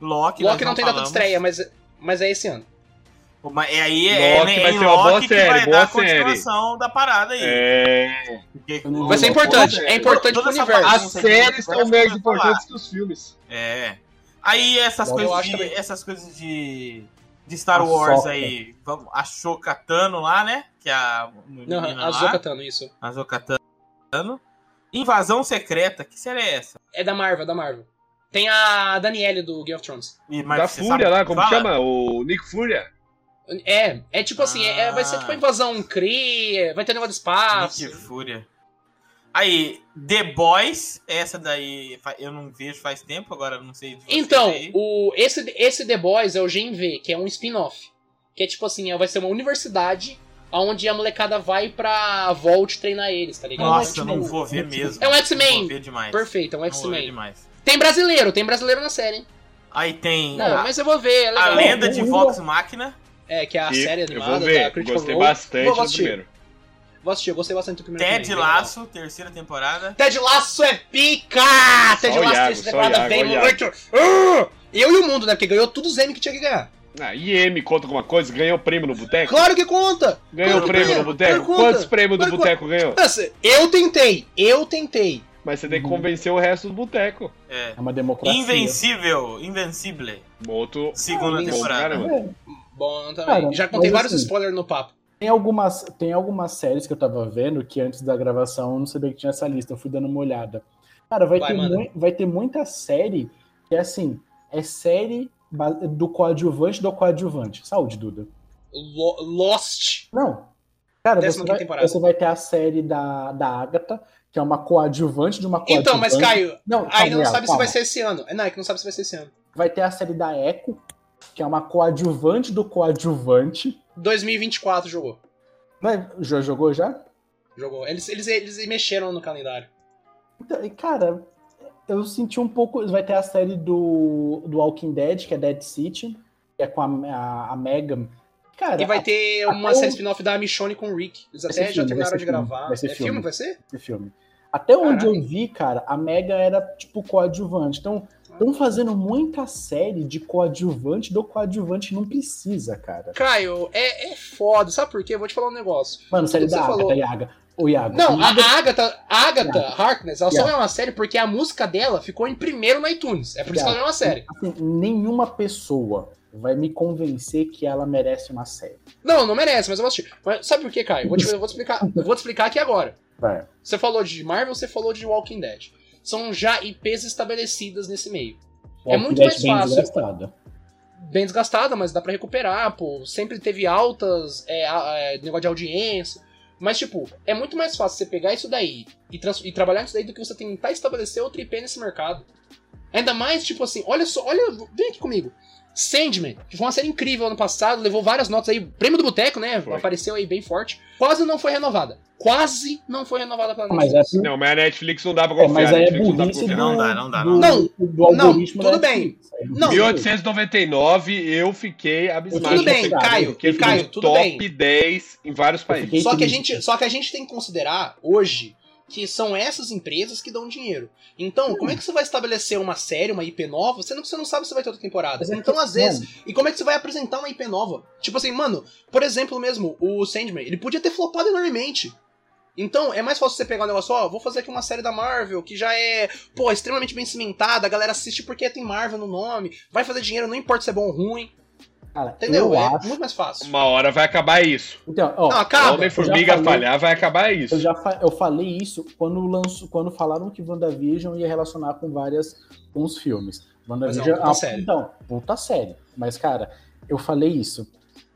Loki, Loki nós não tem data de falamos. estreia, mas, mas é esse ano. Mas é aí é, Loki né, vai ser uma boa série, vai boa dar a série. continuação da parada aí. É. Não Vai ser Não, importante, é importante toda pro universo. As séries são mais importantes que os filmes. É. Aí essas coisas, de, essas coisas de, de Star A Wars Soca. aí. Vamos, a Shokatano lá, né? Que é a Não, a lá. Zokatano, isso. A Zokatano. Invasão Secreta. Que série é essa? É da Marvel, é da Marvel. Tem a Danielle do Game of Thrones. E, mas da Fúria lá, como fala? chama? O Nick Fúria. É, é tipo assim, é- vai ser Ah. tipo a invasão Cree, vai ter negócio de espaço. Nick Fúria. Aí, The Boys, essa daí eu não vejo faz tempo, agora não sei Então, o, esse, esse The Boys é o Gen V, que é um spin-off. Que é tipo assim, vai ser uma universidade onde a molecada vai pra Vault treinar eles, tá ligado? Nossa, É, eu tipo, não vou ver mesmo. É um X-Men. vou ver demais. Perfeito, é um vou X-Men. demais. Tem brasileiro, tem brasileiro na série, hein? Aí tem Não, a, mas eu vou ver, é a lenda de Eu- Vox Machina. É, que é a Que série eu animada vou da ver. Critical Gostei bastante Vou do primeiro. Vou assistir, eu gostei bastante do primeiro Ted também, bem legal. Laço, terceira temporada. Ted Laço é pica! Ted Laço Iago, terceira temporada vem muito. Ah! Eu e o mundo, né? Porque ganhou tudo os M que tinha que ganhar. Ah, e M conta alguma coisa? Ganhou o prêmio no boteco? Claro que conta! Ganhou Claro prêmio no boteco? Quantos prêmios do boteco ganhou? Nossa, Eu tentei, eu tentei. Mas você tem que Uhum. convencer o resto do boteco. É. É uma democracia. Invencível, Invencible. Outro. Segunda Ah, temporada. Bom também. Cara, Já contei vários assim- spoilers no papo. Tem algumas, tem algumas séries que eu tava vendo que antes da gravação eu não sabia que tinha essa lista. Eu fui dando uma olhada. Cara, vai, Vai, ter, mui- vai ter muita série que é assim: é série do coadjuvante do coadjuvante. Saúde, Duda. Lo- Lost. Não. Cara, Décima você vai, temporada. você vai ter a série da, da Agatha, que é uma coadjuvante de uma coadjuvante. Então, mas Caio, Não, ainda calma, não sabe se calma. vai ser esse ano. Não, é que não sabe se vai ser esse ano. Vai ter a série da Echo, que é uma coadjuvante do coadjuvante. 2024 jogou. Mas já jogou já? Jogou. Eles, eles, eles mexeram no calendário. Então, cara, eu senti um pouco. Vai ter a série do, do Walking Dead, que é Dead City, que é com a, a, a Megan. Cara, E vai ter uma até série o- spin-off da Michonne com o Rick. Eles até já filme, vai terminaram de filme, gravar. vai ser é filme, filme. vai ser? filme. Até onde Caralho. eu vi, cara, a Megan era tipo coadjuvante. Então, estão fazendo muita série de coadjuvante do coadjuvante. Não precisa, cara. Caio, é, é foda. Sabe por quê? Eu vou te falar um negócio. Mano, série da Agatha, falou. Iaga. O Iago. Não, a, Agatha- a Agatha, Agatha Harkness, ela só Yeah. é uma série porque a música dela ficou em primeiro no iTunes. É por isso que ela é uma série. assim, nenhuma pessoa vai me convencer que ela merece uma série. Não, não merece, mas eu vou assistir. Mas sabe por quê, Caio? Eu vou te, eu vou te explicar. Eu vou te explicar aqui agora. Vai. Você falou de Marvel, você falou de Walking Dead. São já IPs estabelecidas nesse meio. É muito Dead mais bem fácil. desgastada. Bem desgastada, mas dá pra recuperar, pô. Sempre teve altas, é, é, negócio de audiência. Mas, tipo, é muito mais fácil você pegar isso daí e, e trabalhar isso daí do que você tentar estabelecer outro IP nesse mercado. Ainda mais, tipo assim, olha só, olha, vem aqui comigo. Sandman, que foi uma série incrível ano passado, levou várias notas aí, prêmio do Boteco, né? Foi. Apareceu aí bem forte. Quase não foi renovada. Quase não foi renovada pela Mas Netflix. é, Não, mas a Netflix não dá pra é, confiar. mas a aí é não burrice Não dá, não dá, não dá. do, do Não, algoritmo tudo bem. É Não, burrice. 1899, eu fiquei abismado. Tudo bem, Caio, Caio, tudo top bem. 10 em vários países. Só que, a gente, só que a gente tem que considerar hoje que são essas empresas que dão dinheiro. Então, como é que você vai estabelecer uma série, uma IP nova, sendo que você não sabe se vai ter outra temporada? É Então, às vezes, E como é que você vai apresentar uma IP nova? Tipo assim, mano, por exemplo mesmo, o Sandman, ele podia ter flopado enormemente. Então, é mais fácil você pegar um negócio, ó, vou fazer aqui uma série da Marvel, que já é, pô, extremamente bem cimentada, a galera assiste porque tem Marvel no nome, vai fazer dinheiro, não importa se é bom ou ruim, cara, entendeu? eu É acho. muito mais fácil. Uma hora vai acabar isso. Então, ó, Não, acaba. Homem-Formiga eu falei- falhar, vai acabar isso. Eu já fa- eu falei isso quando lançou, quando falaram que WandaVision ia relacionar com várias com os filmes. WandaVision Mas é uma puta ah, série. Então, puta série. Mas cara, eu falei isso.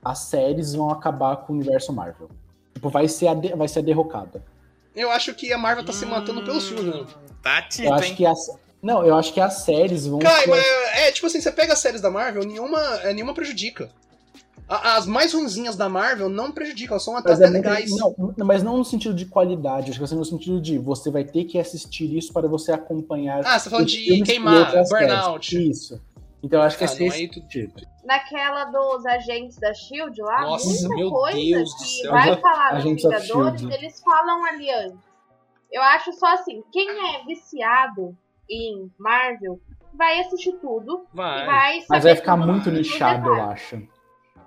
As séries vão acabar com o universo Marvel. Tipo, vai ser a de- vai ser a derrocada. Eu acho que a Marvel tá se matando pelos filmes, né? Tá Eu tipo, acho hein? que as Não, eu acho que as séries vão Cara, ser- mas é tipo assim, você pega as séries da Marvel, nenhuma, é, nenhuma prejudica. A- As mais ruinzinhas da Marvel não prejudicam, são até Mas, é muito- legais. não, mas não no sentido de qualidade, acho que assim, no sentido de você vai ter que assistir isso para você acompanhar. Ah, você tá falando os de queimar, burnout. séries. Isso. Então eu acho que Ah, é esse tipo. Naquela dos agentes da Shield lá, Nossa, muita meu coisa Deus do que céu. vai falar of Vingadores, eles falam ali antes. Eu acho só assim, quem é viciado em Marvel vai assistir tudo e Vai. vai saber Mas vai ficar tudo muito nichado, eu acho.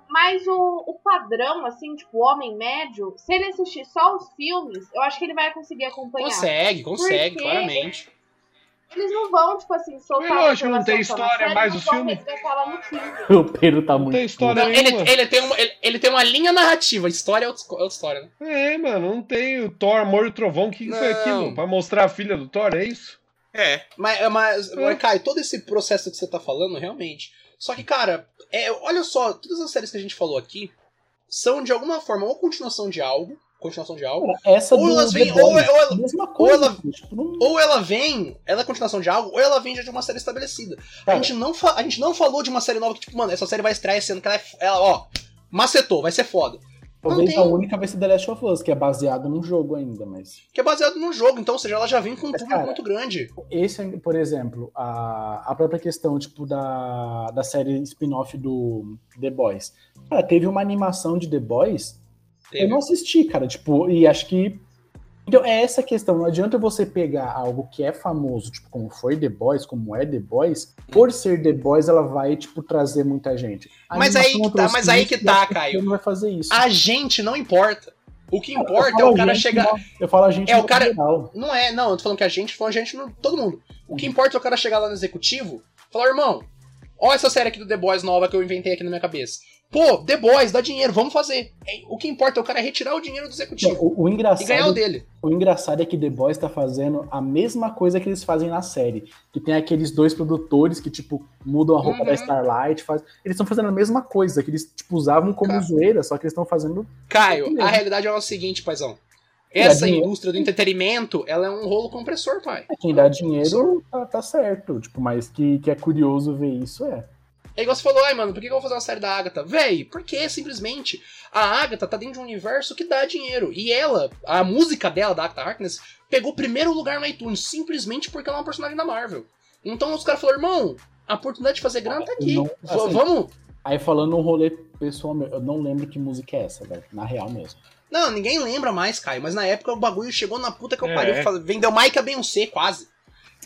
Mas o, o padrão, assim, tipo, o homem médio, se ele assistir só os filmes, eu acho que ele vai conseguir acompanhar. Consegue, consegue, claramente. Eles não vão, tipo assim, soltar Mas uma lógico, não tem história, mais no filme. O Pedro tá Não muito. tem história Não, ele, ele, tem uma, ele, ele tem uma linha narrativa, história é outra, é outra história, né? É, mano, não tem o Thor, Amor e o Trovão. O que, que foi aquilo? Pra mostrar a filha do Thor, é isso? É. Mas, mas, Hum. mas, Kai, todo esse processo que você tá falando, realmente. Só que, cara, é, olha só, todas as séries que a gente falou aqui são de alguma forma ou continuação de algo, continuação de algo, Essa Ou elas vêm- ou- ou ela- mesma coisa. ela- tipo, não- ou ela vem, ela é continuação de algo, ou ela vem já de uma série estabelecida. A Cara. gente, não a gente não falou de uma série nova que, tipo, mano, essa série vai estrear esse ano, que ela, é, ela ó, macetou, vai ser foda. Talvez tem- a única vai ser The Last of Us, que é baseado num jogo ainda, mas. Que é baseado num jogo, então, ou seja, ela já vem com um público cara, muito grande. Esse, por exemplo, a, a própria questão, tipo, da, da série spin-off do The Boys. Cara, teve uma animação de The Boys Eu Teve. não assisti, cara, tipo, e acho que. Então, é essa questão. Não adianta você pegar algo que é famoso, tipo, como foi The Boys, como é The Boys, por ser The Boys, ela vai, tipo, trazer muita gente. A Mas aí que tá, mas aí que tá, Caio. Não vai fazer isso. A gente não importa. O que importa é o cara chegar. Eu falo a gente É, o cara- geral. Não é, não, eu tô falando que a gente, falando a gente, não, todo mundo. O que importa é o cara chegar lá no executivo e falar, irmão, ó essa série aqui do The Boys nova que eu inventei aqui na minha cabeça. Pô, The Boys, dá dinheiro, vamos fazer. É, O que importa é o cara retirar o dinheiro do executivo O, o e ganhar o engraçado, dele. o engraçado é que The Boys tá fazendo a mesma coisa que eles fazem na série. Que tem aqueles dois produtores que, tipo, mudam a roupa Uhum. da Starlight. Faz... Eles estão fazendo a mesma coisa, que eles, tipo, usavam como Cara. zoeira, só que eles estão fazendo Caio, a realidade é o seguinte, paizão. É, Essa indústria do entretenimento, ela é um rolo compressor, pai. Quem dá dinheiro tá, tá certo. Tipo, mas que, que é curioso ver isso é. É igual você falou, ai, mano, por que eu vou fazer uma série da Agatha? Véi, porque simplesmente a Agatha tá dentro de um universo que dá dinheiro. E ela, a música dela, da Agatha Harkness, pegou primeiro lugar no iTunes, simplesmente porque ela é uma personagem da Marvel. Então os caras falaram, irmão, a oportunidade de fazer grana tá aqui. Não, assim, Vamos. Aí falando um rolê pessoal meu, eu não lembro que música é essa, velho. Na real mesmo. Não, ninguém lembra mais, Caio, mas na época o bagulho chegou na puta que eu É. pariu. Vendeu Mike a Beyoncé, quase.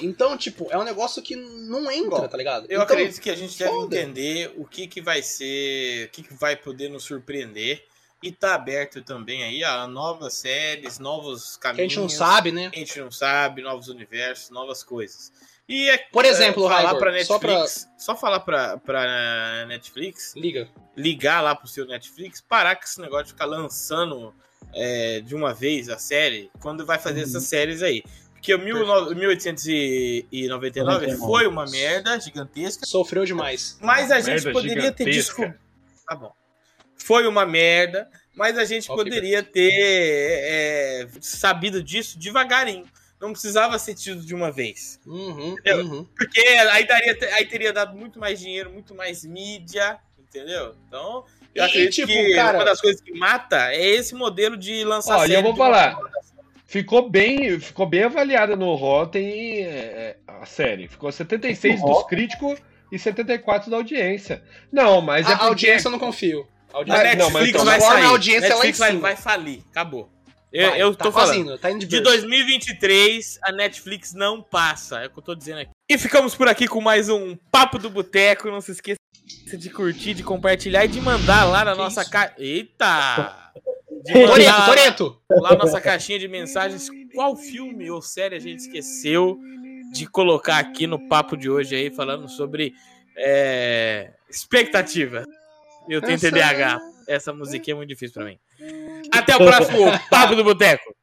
Então, tipo, é um negócio que não entra, Bom, tá ligado? Eu então, acredito que a gente deve foda. entender o que, que vai ser, o que, que vai poder nos surpreender. E tá aberto também aí a novas séries, novos que a caminhos. gente não sabe, né? A gente não sabe, novos universos, novas coisas. E é, Por exemplo, é, falar Raigor, pra só Netflix, pra- só, falar pra, pra Netflix, Liga. ligar lá pro seu Netflix, parar com esse negócio de ficar lançando é, de uma vez a série, quando vai fazer Uhum. essas séries aí. Porque o mil no- 1899 99. foi uma merda gigantesca, Sofreu demais. mas a gente poderia ter gigantesca. descoberto. Tá bom. Foi uma merda, mas a gente Ok. poderia ter é, sabido disso devagarinho. não precisava ser tido de uma vez. Uhum, uhum. Porque aí, daria, aí teria dado muito mais dinheiro, muito mais mídia, entendeu? Então, eu E, acredito tipo, que cara- uma das coisas que mata é esse modelo de lançar Olha, eu vou falar. Ficou bem, ficou bem avaliada no Rotten é, a série. Ficou 76 No dos críticos e 74 da audiência. Não, mas é A porque... audiência eu não confio. A A audiência não, mas Netflix então, vai sair. a audiência lá em Netflix vai, vai falir. Acabou. Eu, vai, eu tá tô falando. tá indo de De berço. 2023, a Netflix não passa. É o que eu tô dizendo aqui. E ficamos por aqui com mais um Papo do Boteco. Não se esqueça de curtir, de compartilhar e de mandar lá na Que nossa caixa. Eita! Toreto, lá- Toreto! lá nossa caixinha de mensagens qual filme ou série a gente esqueceu de colocar aqui no papo de hoje aí, falando sobre é, expectativa. Eu tenho Essa- TDAH. Essa musiquinha é muito difícil pra mim. Até o próximo Papo do Boteco.